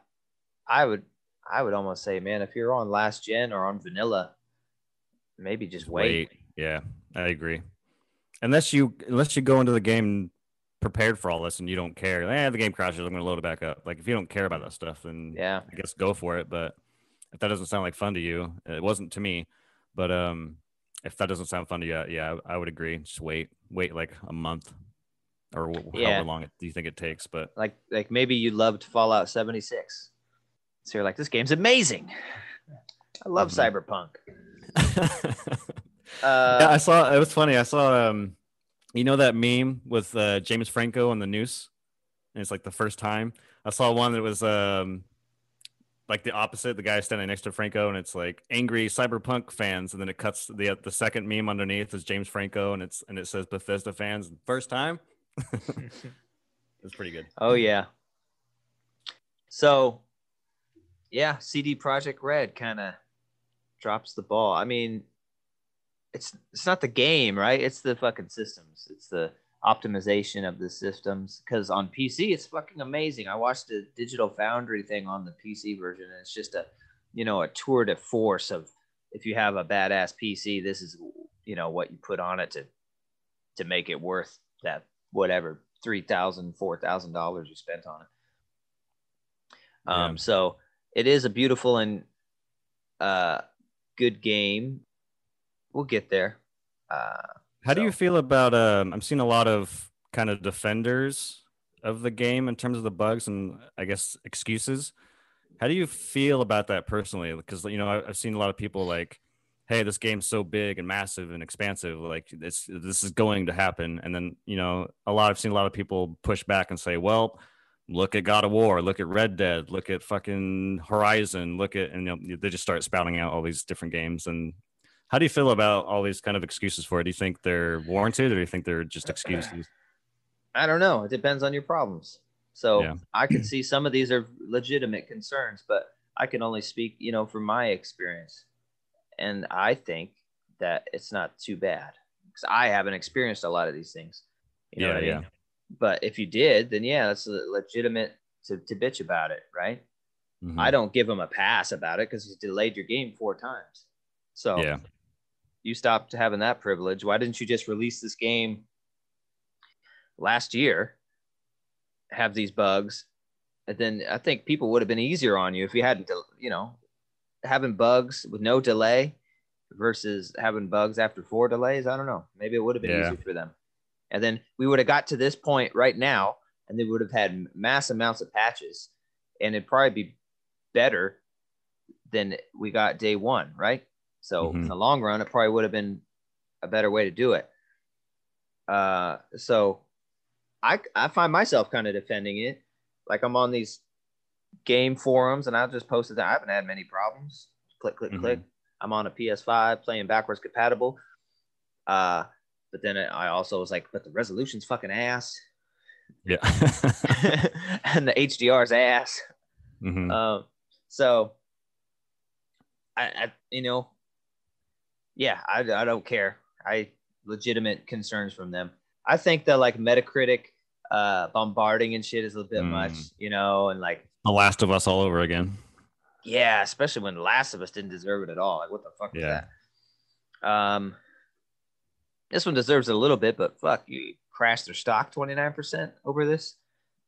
I would I would almost say, man, if you're on last gen or on vanilla, maybe just wait. wait. Yeah, I agree. Unless you unless you go into the game prepared for all this and you don't care, eh, the game crashes, I'm gonna load it back up. Like if you don't care about that stuff, then yeah, I guess go for it. But if that doesn't sound like fun to you, it wasn't to me. But um, if that doesn't sound fun to you, yeah, I would agree. Just wait, wait like a month or yeah. however long it, do you think it takes. But like, like maybe you loved Fallout 76, so you're like, this game's amazing. I love mm-hmm. Cyberpunk. uh, yeah, I saw. It was funny. I saw. Um, you know that meme with uh, James Franco on the noose, and it's like the first time I saw one that was um like the opposite. The guy standing next to Franco, and it's like angry cyberpunk fans, and then it cuts the the second meme underneath is James Franco, and it's and it says Bethesda fans. First time. it's pretty good. Oh yeah. So, yeah, CD Projekt Red kind of drops the ball. I mean, it's it's not the game, right? It's the fucking systems. It's the optimization of the systems because on PC it's fucking amazing. I watched a Digital Foundry thing on the PC version, and it's just a you know a tour de force of if you have a badass PC, this is you know what you put on it to to make it worth that whatever three thousand, four thousand dollars you spent on it. Um, yeah. so it is a beautiful and uh, good game. We'll get there. Uh, how so. do you feel about? Um, I'm seeing a lot of kind of defenders of the game in terms of the bugs and I guess excuses. How do you feel about that personally? Because you know I've seen a lot of people like, "Hey, this game's so big and massive and expansive. Like this, this is going to happen." And then you know a lot. I've seen a lot of people push back and say, "Well, look at God of War, look at Red Dead, look at fucking Horizon, look at," and you know, they just start spouting out all these different games and how do you feel about all these kind of excuses for it? Do you think they're warranted or do you think they're just excuses? I don't know. It depends on your problems. So yeah. I could see some of these are legitimate concerns, but I can only speak, you know, from my experience. And I think that it's not too bad because I haven't experienced a lot of these things. You know yeah, yeah. I mean? But if you did, then yeah, that's legitimate to, to bitch about it, right? Mm-hmm. I don't give them a pass about it because you delayed your game four times. So yeah, you stopped having that privilege. Why didn't you just release this game last year? Have these bugs, and then I think people would have been easier on you if you hadn't, you know, having bugs with no delay versus having bugs after four delays. I don't know. Maybe it would have been yeah. easier for them. And then we would have got to this point right now, and they would have had mass amounts of patches, and it'd probably be better than we got day one, right? So mm-hmm. in the long run, it probably would have been a better way to do it. Uh, so I I find myself kind of defending it. Like I'm on these game forums and I just posted that I haven't had many problems. Click, click, mm-hmm. click. I'm on a PS5 playing backwards compatible. Uh, but then I also was like, but the resolution's fucking ass. Yeah. and the HDR's ass. Mm-hmm. Um, so I, I, you know, yeah, I, I don't care. I legitimate concerns from them. I think that like Metacritic uh, bombarding and shit is a little bit mm. much, you know, and like The Last of Us all over again. Yeah, especially when The Last of Us didn't deserve it at all. Like, what the fuck yeah. that? Um, this one deserves it a little bit, but fuck, you crashed their stock twenty nine percent over this.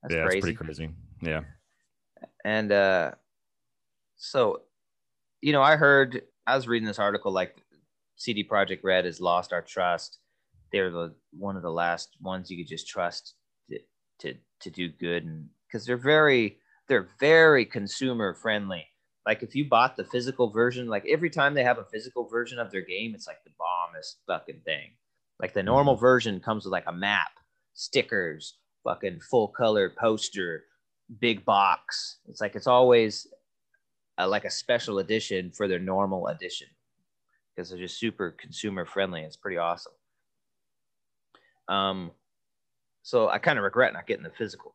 That's yeah, crazy. pretty crazy. Yeah. And uh, so, you know, I heard I was reading this article like CD Projekt Red has lost our trust. They're the one of the last ones you could just trust to to, to do good, and because they're very they're very consumer friendly. Like if you bought the physical version, like every time they have a physical version of their game, it's like the bombest fucking thing. Like the normal version comes with like a map, stickers, fucking full color poster, big box. It's like it's always uh, like a special edition for their normal edition because they're just super consumer friendly. It's pretty awesome. Um, so I kind of regret not getting the physical.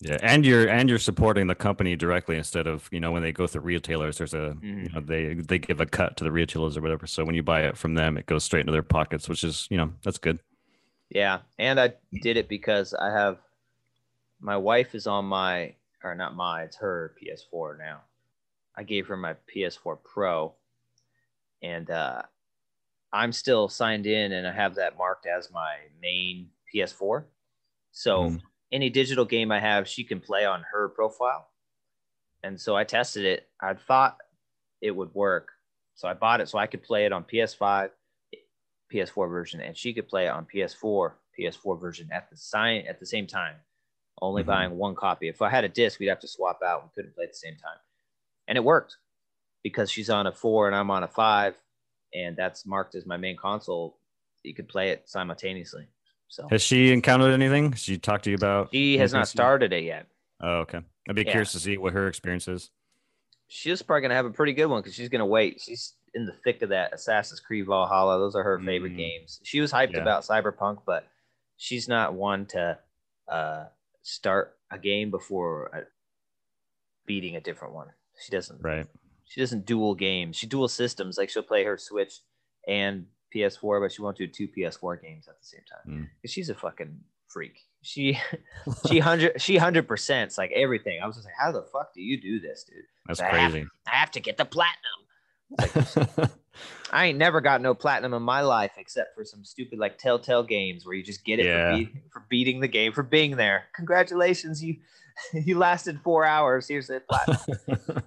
Yeah, and you're and you're supporting the company directly instead of you know when they go through retailers, there's a Mhm. you know they they give a cut to the retailers or whatever. So when you buy it from them, it goes straight into their pockets, which is you know that's good. Yeah, and I did it because I have my wife is on my or not my, it's her PS4 now. I gave her my PS4 Pro, and uh, I'm still signed in, and I have that marked as my main PS4. So Mhm. any digital game I have, she can play on her profile. And so I tested it. I thought it would work, so I bought it so I could play it on PS5, PS4 version, and she could play it on PS4, PS4 version at the sign at the same time. Only Mhm. buying one copy. If I had a disc, we'd have to swap out. We couldn't play at the same time, and it worked because she's on a four and I'm on a five, and that's marked as my main console. You could play it simultaneously. So Has she encountered anything? She talked to you about? she has not started it yet. Oh, okay. I'd be Yeah. curious to see what her experience is. She's probably gonna have a pretty good one because she's gonna wait. She's in the thick of that Assassin's Creed Valhalla. Those are her favorite Mm. games. She was hyped Yeah. about Cyberpunk, but she's not one to uh, start a game before uh, beating a different one. She doesn't. Right. She doesn't dual games. She dual systems. Like she'll play her Switch and PS4, but she won't do two PS4 games at the same time. Mm. She's a fucking freak. She she hundred she hundred percent. Like everything. I was just like, how the fuck do you do this, dude? That's I have- crazy. I have to get the platinum. I ain't never got no platinum in my life except for some stupid like Telltale games where you just get it Yeah. for, be- for beating the game for being there. Congratulations, you you lasted four hours. Here's the platinum.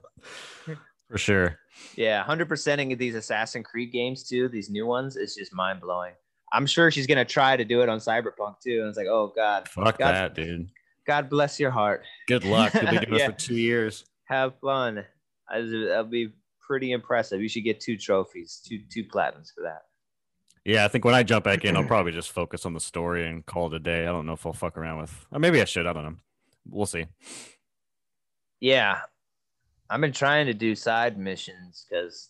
For sure. yeah, hundred percenting of these Assassin's Creed games too. These new ones is just mind blowing. I'm sure she's gonna try to do it on Cyberpunk too. And it's like, oh god, Fuck God- that, dude. God bless your heart. Good luck. You'll be doing Yeah. this for two years. Have fun. That'll be pretty impressive. You should get two trophies, two two platinums for that. Yeah, I think when I jump back in, I'll probably just focus on the story and call it a day. I don't know if I'll fuck around with, or maybe I should. I don't know. We'll see. Yeah, I've been trying to do side missions because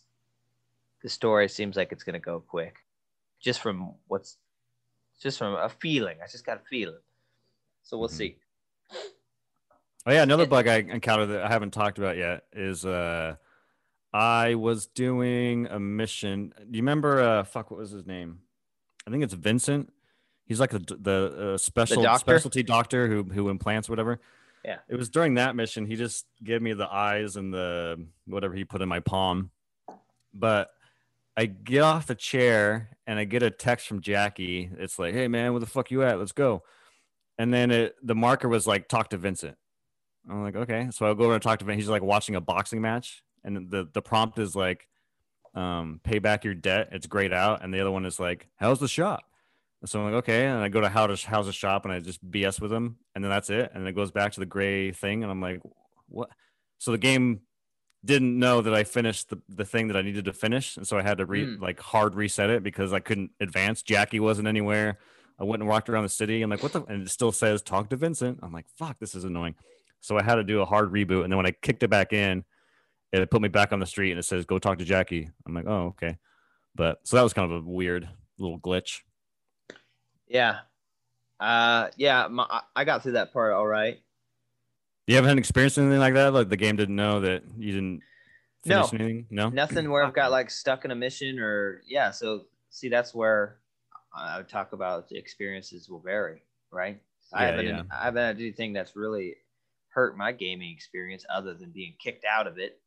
the story seems like it's gonna go quick, just from what's, just from a feeling. I just got a feeling. So we'll Mhm. see. Oh yeah, another bug I encountered that I haven't talked about yet is uh I was doing a mission. Do you remember uh fuck what was his name? I think it's Vincent. He's like the the uh, special doctor? specialty doctor who who implants whatever. Yeah. It was during that mission he just gave me the eyes and the whatever he put in my palm. But I get off the chair and I get a text from Jackie. It's like, "Hey man, where the fuck you at? Let's go." And then it the marker was like, "Talk to Vincent." I'm like, okay. So I'll go over and talk to him. He's like watching a boxing match, and the the prompt is like, um, "Pay back your debt. It's grayed out." And the other one is like, "How's the shop?" So I'm like, okay. And I go to how to how's the shop, and I just BS with him, and then that's it. And then it goes back to the gray thing, and I'm like, what? So the game didn't know that I finished the, the thing that I needed to finish, and so I had to re Mm. like hard reset it because I couldn't advance. Jackie wasn't anywhere. I went and walked around the city. I'm like, what the? And it still says talk to Vincent. I'm like, fuck, this is annoying. So I had to do a hard reboot. And then when I kicked it back in, it put me back on the street and it says, go talk to Jackie. I'm like, oh, okay. But so that was kind of a weird little glitch. Yeah, uh, yeah. My, I- I got through that part all right. You haven't experienced anything like that? Like the game didn't know that you didn't No. anything? No? Nothing where I've got like stuck in a mission or yeah. So see, that's where I would talk about the experiences will vary, right? I Yeah, haven't yeah. I haven't had anything that's really hurt my gaming experience other than being kicked out of it,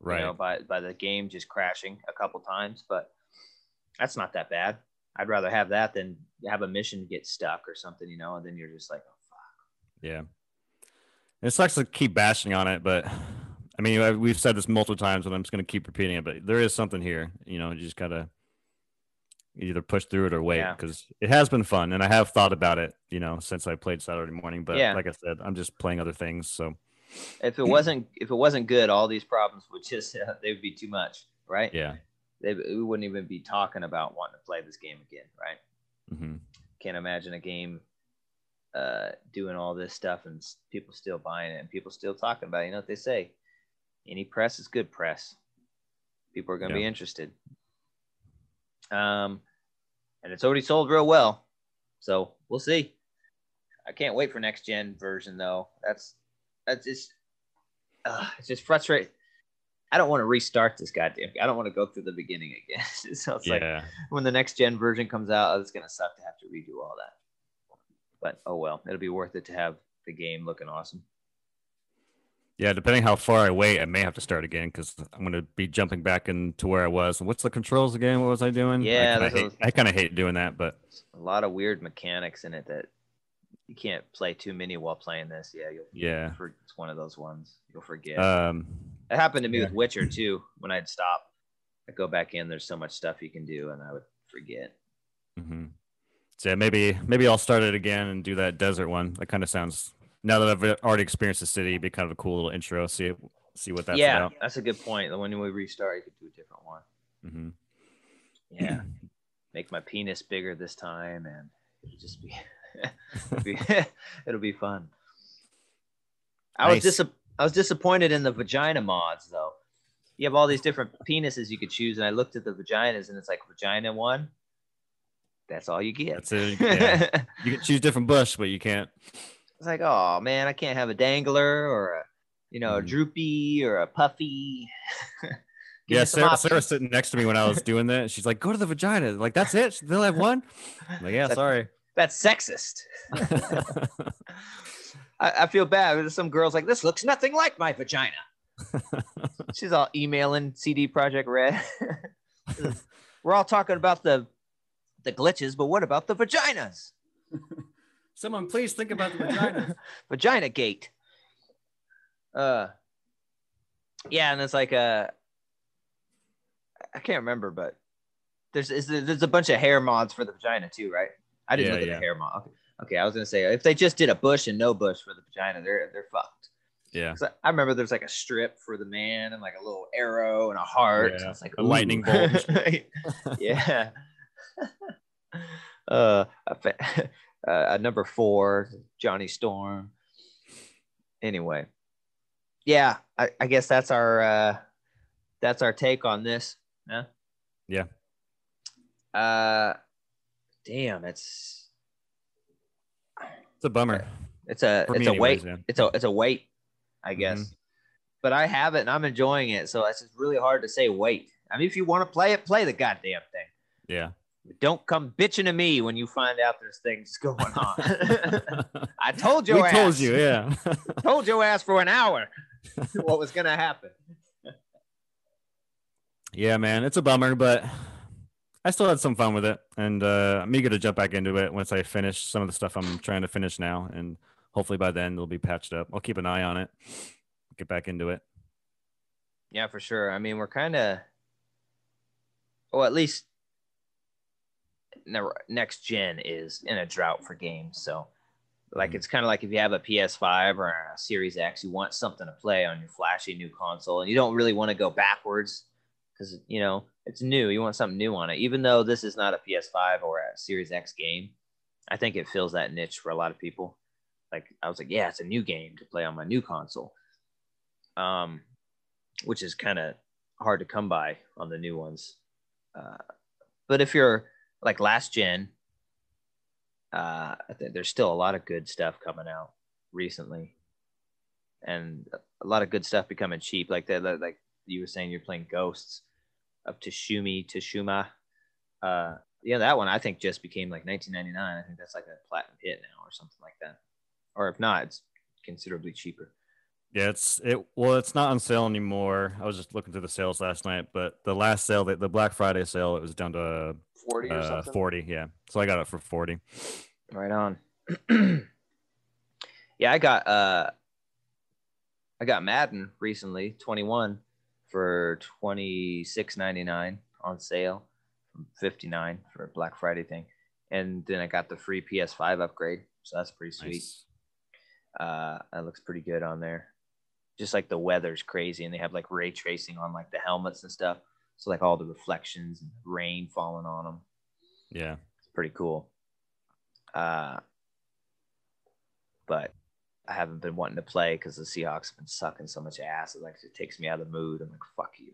Right. you know, by by the game just crashing a couple times. But that's not that bad. I'd rather have that than have a mission get stuck or something, you know, and then you're just like, oh fuck. Yeah. It sucks to keep bashing on it, but I mean, we've said this multiple times, and I'm just going to keep repeating it. But there is something here. You know, you just gotta either push through it or wait Yeah. because it has been fun, and I have thought about it. You know, since I played Saturday morning. But Yeah. like I said, I'm just playing other things. So If it wasn't if it wasn't good, all these problems would just they would be too much, right? yeah. They, we wouldn't even be talking about wanting to play this game again, right? Mm-hmm. can't imagine a game uh, doing all this stuff and people still buying it and people still talking about it. You know what they say? any press is good press. People are going to Yeah. be interested. Um, and it's already sold real well, so we'll see. I can't wait for next gen version though. That's that's just uh, it's just frustrating. I don't want to restart this goddamn. I don't want to go through the beginning again. so it's like when the next gen version comes out, it's gonna suck to have to redo all that. But oh well, it'll be worth it to have the game looking awesome. Yeah, depending how far I wait, I may have to start again because I'm going to be jumping back into where I was. What's the controls again? What was I doing? Yeah, I kind of hate, I kind of hate doing that, but A lot of weird mechanics in it that you can't play too many while playing this. Yeah, you'll yeah. for, it's one of those ones you'll forget. Um, it happened to me yeah. with Witcher too. When I'd stop, I go back in. There's so much stuff you can do, and I would forget. Mm-hmm. So yeah, maybe maybe I'll start it again and do that desert one. That kind of sounds. Now that I've already experienced the city, it'd be kind of a cool little intro. See see what that's yeah, about. that's a good point. When we restart, you could do a different one. Mm-hmm. Yeah, make my penis bigger this time, and it'll just be, it'll be, it'll be fun. I was Nice. dis- I was disappointed in the vagina mods though. You have all these different penises you could choose, and I looked at the vaginas, and it's like vagina one. That's all you get. That's it. Yeah. you can choose different bush, but you can't. It's like, oh man, I can't have a dangler or a, you know, a Mhm. droopy or a puffy. Yeah, Sarah, options. Sarah sitting next to me when I was doing that. She's like, "Go to the vagina." Like that's it. They'll have one. I'm like, yeah, That's- sorry. That's sexist. I, I feel bad. There's some girls like this looks nothing like my vagina. She's all emailing CD Projekt Red. We're all talking about the the glitches, but what about the vaginas? Someone please think about the vagina. Vagina gate. Uh, yeah, and it's like uh, I can't remember, but there's is there, there's a bunch of hair mods for the vagina too, right? I didn't Yeah, look at yeah. the hair mod. Okay. Okay, I was gonna say if they just did a bush and no bush for the vagina, they're they're fucked. Yeah. I remember there's like a strip for the man and like a little arrow and a heart. Yeah, It's like a lightning bolt. yeah. uh, a, uh, number four, Johnny Storm. Anyway, yeah, I, I guess that's our uh, that's our take on this. Huh? Yeah. Uh, damn, it's It's a bummer. it's a For it's a anyways, wait. It's a it's a wait, I guess. Mhm. But I have it and I'm enjoying it, so it's just really hard to say wait. I mean, if you want to play it, play the goddamn thing. Yeah. Don't come bitching to me when you find out there's things going on. I told your we ass. told you, yeah. Told your ass for an hour what was gonna happen. yeah, man, it's a bummer, but I still had some fun with it, and uh, I'm eager to jump back into it once I finish some of the stuff I'm trying to finish now, and hopefully by then it'll be patched up. I'll keep an eye on it, get back into it. Yeah, for sure. I mean, we're kind of, well, at least next gen is in a drought for games. So, like, Mhm. it's kind of like if you have a PS5 or a Series X, you want something to play on your flashy new console, and you don't really want to go backwards because you know it's new. You want something new on it, even though this is not a PS5 or a Series X game. I think it fills that niche for a lot of people. Like, I was like, yeah, it's a new game to play on my new console. Um, which is kind of hard to come by on the new ones. Uh, but if you're like last gen, uh, there's still a lot of good stuff coming out recently, and a lot of good stuff becoming cheap. Like that, like you were saying, you're playing Ghosts of Tsushima. Uh, yeah, that one I think just became like 19.99. I think that's like a platinum hit now or something like that. Or if not, it's considerably cheaper. Yeah, it's it. Well, it's not on sale anymore. I was just looking through the sales last night, but the last sale, the, the Black Friday sale, it was down to 40 uh, forty. Yeah, so I got it for forty. Right on. yeah, I got uh I got Madden recently, 21 for 26.99 on sale from 59 for a Black Friday thing. And then I got the free PS5 upgrade, so that's pretty sweet. Nice. Uh that looks pretty good on there. Just like the weather's crazy and they have like ray tracing on like the helmets and stuff. So like all the reflections and rain falling on them. Yeah, It's pretty cool. Uh, but I haven't been wanting to play because the Seahawks have been sucking so much ass. It like it takes me out of the mood. I'm like, fuck you.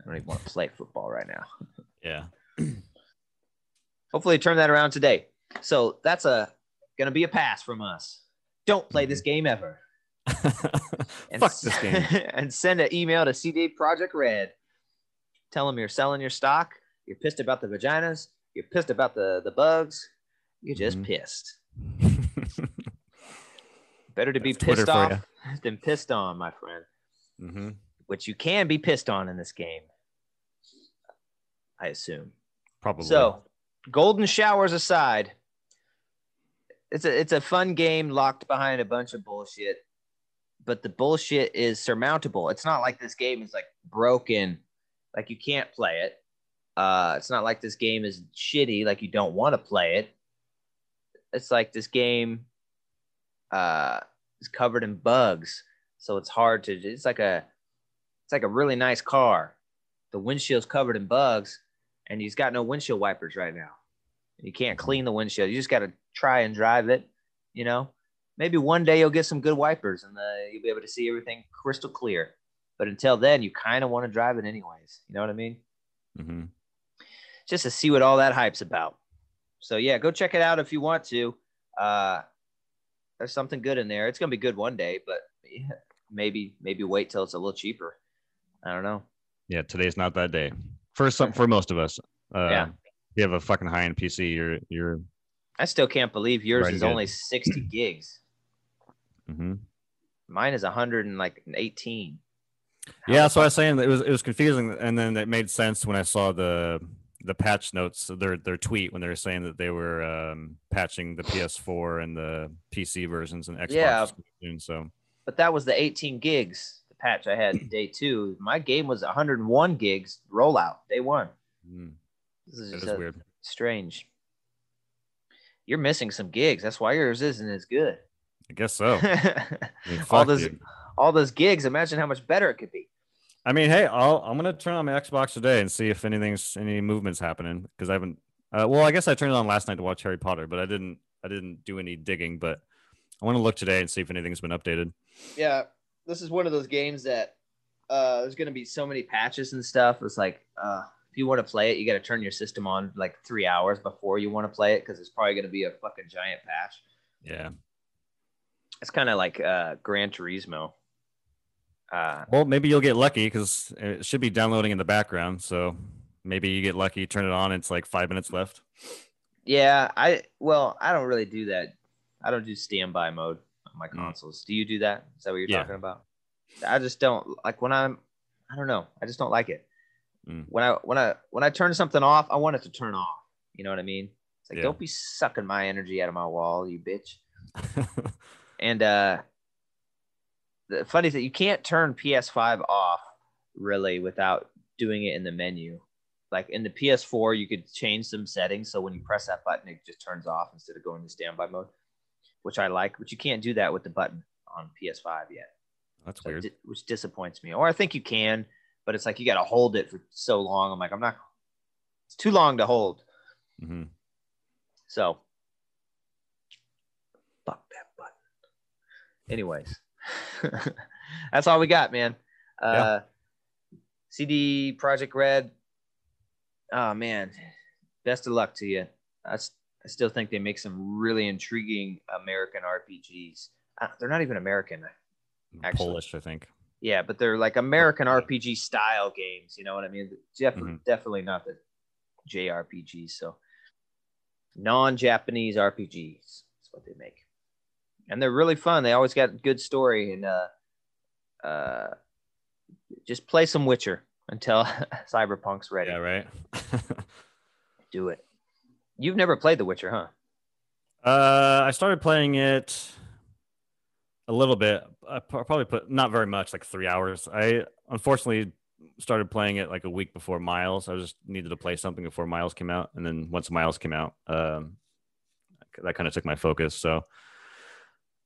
I don't even want to play football right now. Yeah. Hopefully, turn that around today. So that's a gonna be a pass from us. Don't play this game ever. And Fuck this game. and send an email to CD Projekt Red. Tell them you're selling your stock. You're pissed about the vaginas. You're pissed about the the bugs. You're just Mhm. pissed. Better to be That's Twitter pissed for off than pissed on, my friend. hmm Which you can be pissed on in this game. I assume. Probably. So, golden showers aside, it's a it's a fun game locked behind a bunch of bullshit, but the bullshit is surmountable. It's not like this game is like broken, like you can't play it. Uh, it's not like this game is shitty, like you don't want to play it. It's like this game uh, is covered in bugs, so it's hard to. It's like a it's like a really nice car. The windshield's covered in bugs, and he's got no windshield wipers right now. You can't clean the windshield. You just got to try and drive it. You know, maybe one day you'll get some good wipers and uh, you'll be able to see everything crystal clear. But until then, you kind of want to drive it anyways. You know what I mean? hmm Just to see what all that hype's about. So yeah, go check it out if you want to. Uh, there's something good in there. It's gonna be good one day, but maybe maybe wait till it's a little cheaper. I don't know. Yeah, today's not that day. For some, for most of us. Uh, Yeah. If you have a fucking high end PC, you're you're. I still can't believe yours is good. only 60 gigs. hmm Mine is hundred and like 118. How Yeah, the so I was saying that it was it was confusing, and then it made sense when I saw the the patch notes, their their tweet when they were saying that they were um, patching the PS4 and the PC versions and Xbox Yeah. soon. So but that was the 18 gigs the patch I had day two. My game was 101 gigs rollout day one. mm, This is that just is weird. strange. You're missing some gigs. That's why yours isn't as good. I guess so. I mean, all those all those gigs. Imagine how much better it could be. I mean, hey, I'll, I'm gonna turn on my Xbox today and see if anything's any movements happening because I haven't. Uh, well, I guess I turned it on last night to watch Harry Potter, but I didn't. I didn't do any digging. But I want to look today and see if anything's been updated. Yeah, this is one of those games that uh, there's going to be so many patches and stuff. It's like uh, if you want to play it, you got to turn your system on like three hours before you want to play it because it's probably going to be a fucking giant patch. Yeah. It's kind of like uh, Gran Turismo. Uh, Well, maybe you'll get lucky because it should be downloading in the background. So maybe you get lucky, turn it on. It's like five minutes left. yeah, I well, I don't really do that. I don't do standby mode on my Mm. consoles. Do you do that? Is that what you're Yeah. talking about? I just don't like when I'm. I don't know. I just don't like it. Mm. When I when I when I turn something off, I want it to turn off. You know what I mean? It's like Yeah. don't be sucking my energy out of my wall, you bitch. And uh the funny thing, you can't turn PS5 off really without doing it in the menu. Like in the PS4, you could change some settings so when you press that button, it just turns off instead of going to standby mode, which I like. But you can't do that with the button on PS5 yet, That's so weird. di- which disappoints me. Or I think you can, but it's like you got to hold it for so long. I'm like, I'm not. It's too long to hold. Mm-hmm. So, fuck that button. Anyways, that's all we got, man. Uh, CD Projekt Red. Oh man, best of luck to you. I, I still think they make some really intriguing American RPGs. Uh, they're not even American. Actually. Polish, I think. Yeah, but they're like American RPG style games. You know what I mean? Def- Mhm. Definitely not the JRPGs. So non-Japanese RPGs is what they make, and they're really fun. They always got good story and uh, uh, just play some Witcher until Cyberpunk's ready. Yeah, right. Do it. You've never played The Witcher, huh? uh, I started playing it a little bit. I probably put not very much, like three hours. I unfortunately started playing it like a week before Miles. I just needed to play something before Miles came out, and then once Miles came out, um, that kind of took my focus. So,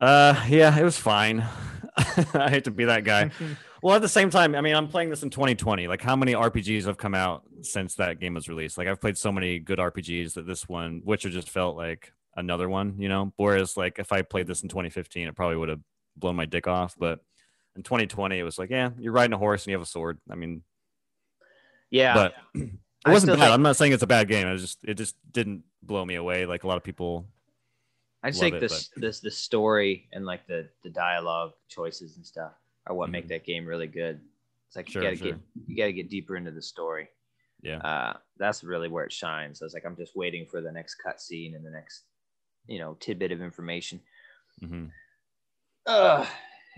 uh, yeah, it was fine. I hate to be that guy. Well, at the same time, I mean, I'm playing this in 2020. Like, how many RPGs have come out since that game was released? Like, I've played so many good RPGs that this one, Witcher, just felt like another one, you know. Whereas, like, if I played this in 2015, it probably would have blown my dick off. But in 2020, it was like, yeah, you're riding a horse and you have a sword. I mean, Yeah. but it I wasn't bad. think- I'm not saying it's a bad game. It was just it just didn't blow me away like a lot of people. I just Love think it, this this the story and like the the dialogue choices and stuff are what make Mhm. that game really good. It's like Sure, you gotta sure. get you gotta get deeper into the story. Yeah. Uh, that's really where it shines. So it's like I'm just waiting for the next cutscene and the next, you know, tidbit of information. hmm Uh,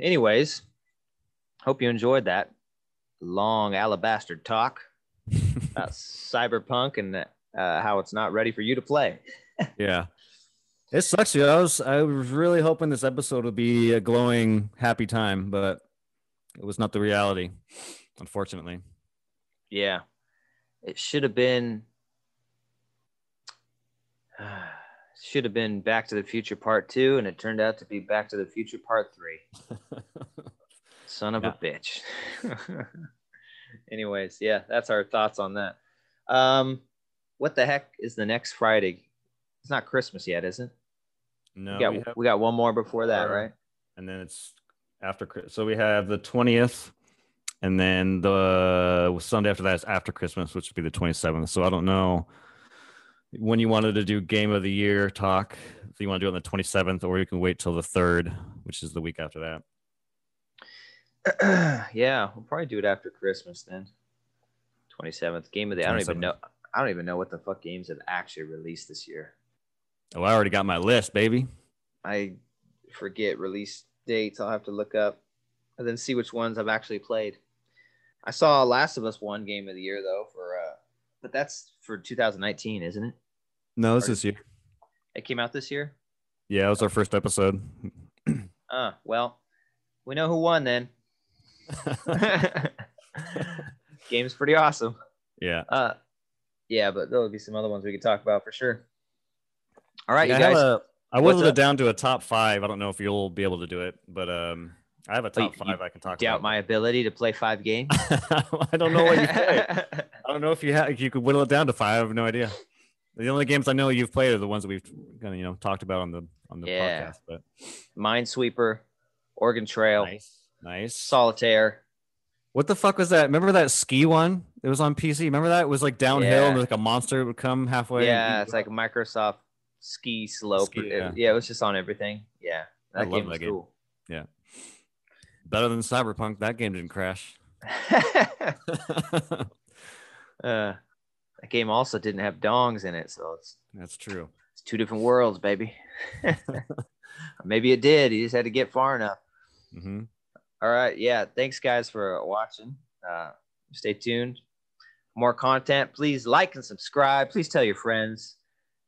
anyways, hope you enjoyed that long alabaster talk about cyberpunk and uh, how it's not ready for you to play. yeah. It sucks. You. I was I was really hoping this episode would be a glowing, happy time, but it was not the reality, unfortunately. Yeah, it should have been. Should have been Back to the Future Part Two, and it turned out to be Back to the Future Part Three. Son of a bitch. Anyways, yeah, that's our thoughts on that. Um, what the heck is the next Friday? It's not Christmas yet, is it? no, we got we we, got one more before that, right? and then it's after so we have the 20th and then the sunday after that is after christmas which would be the 27th so i don't know when you wanted to do game of the year talk if you want to do it on the 27th or you can wait till the 3rd which is the week after that yeah, we'll probably do it after Christmas then. Twenty seventh game of the. I don't even know. I don't even know what the fuck games have actually released this year. Oh i already got my list baby I forget release dates. I'll have to look up and then see which ones I've actually played. I saw Last of Us won game of the year though for uh but that's for 2019, isn't it? no Or- this is year It came out this year? yeah it was our first episode Uh, well, we know who won then. Game's pretty awesome. yeah Uh yeah, but there'll be some other ones we could talk about for sure. All right, Yeah, you I, guys. a- I whittled it down to a top five i don't know if you'll be able to do it but um i have a Oh, top five i can talk about. doubt about my ability to play five games. i don't know what you play I don't know if you have you could whittle it down to five. I have no idea. The only games I know you've played are the ones that we've kind of you know talked about on the on the Yeah. podcast. But Minesweeper, Oregon Trail, nice, nice. Solitaire. What the fuck was that? Remember that ski one? It was on PC. Remember that? It was like downhill Yeah. and like a monster would come halfway. yeah, it's like. Microsoft ski slope. Ski, yeah. yeah. it was just on everything. Yeah, I that love game was that game. cool. better than Cyberpunk. That game didn't crash. uh, that game also didn't have dongs in it, so it's That's true. it's two different worlds, baby. Maybe it did. You just had to get far enough. hmm All right. Yeah. Thanks, guys, for watching. Uh, stay tuned. More content. Please like and subscribe. Please tell your friends.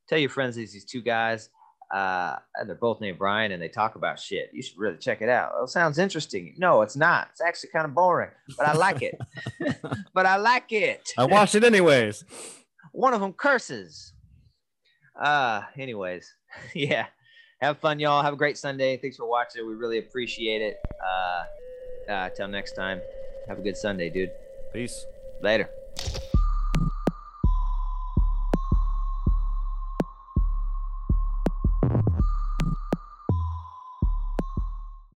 Tell your friends these, these two guys. Uh, and they're both named Brian and they talk about shit. You should really check it out. It sounds interesting. No, it's not. It's actually kind of boring, but I like it. but I like it. I watched it anyways. One of them curses. Uh, anyways, yeah. Have fun, y'all. Have a great Sunday. Thanks for watching. We really appreciate it. Uh, uh, till next time. Have a good Sunday, dude. Peace. Later.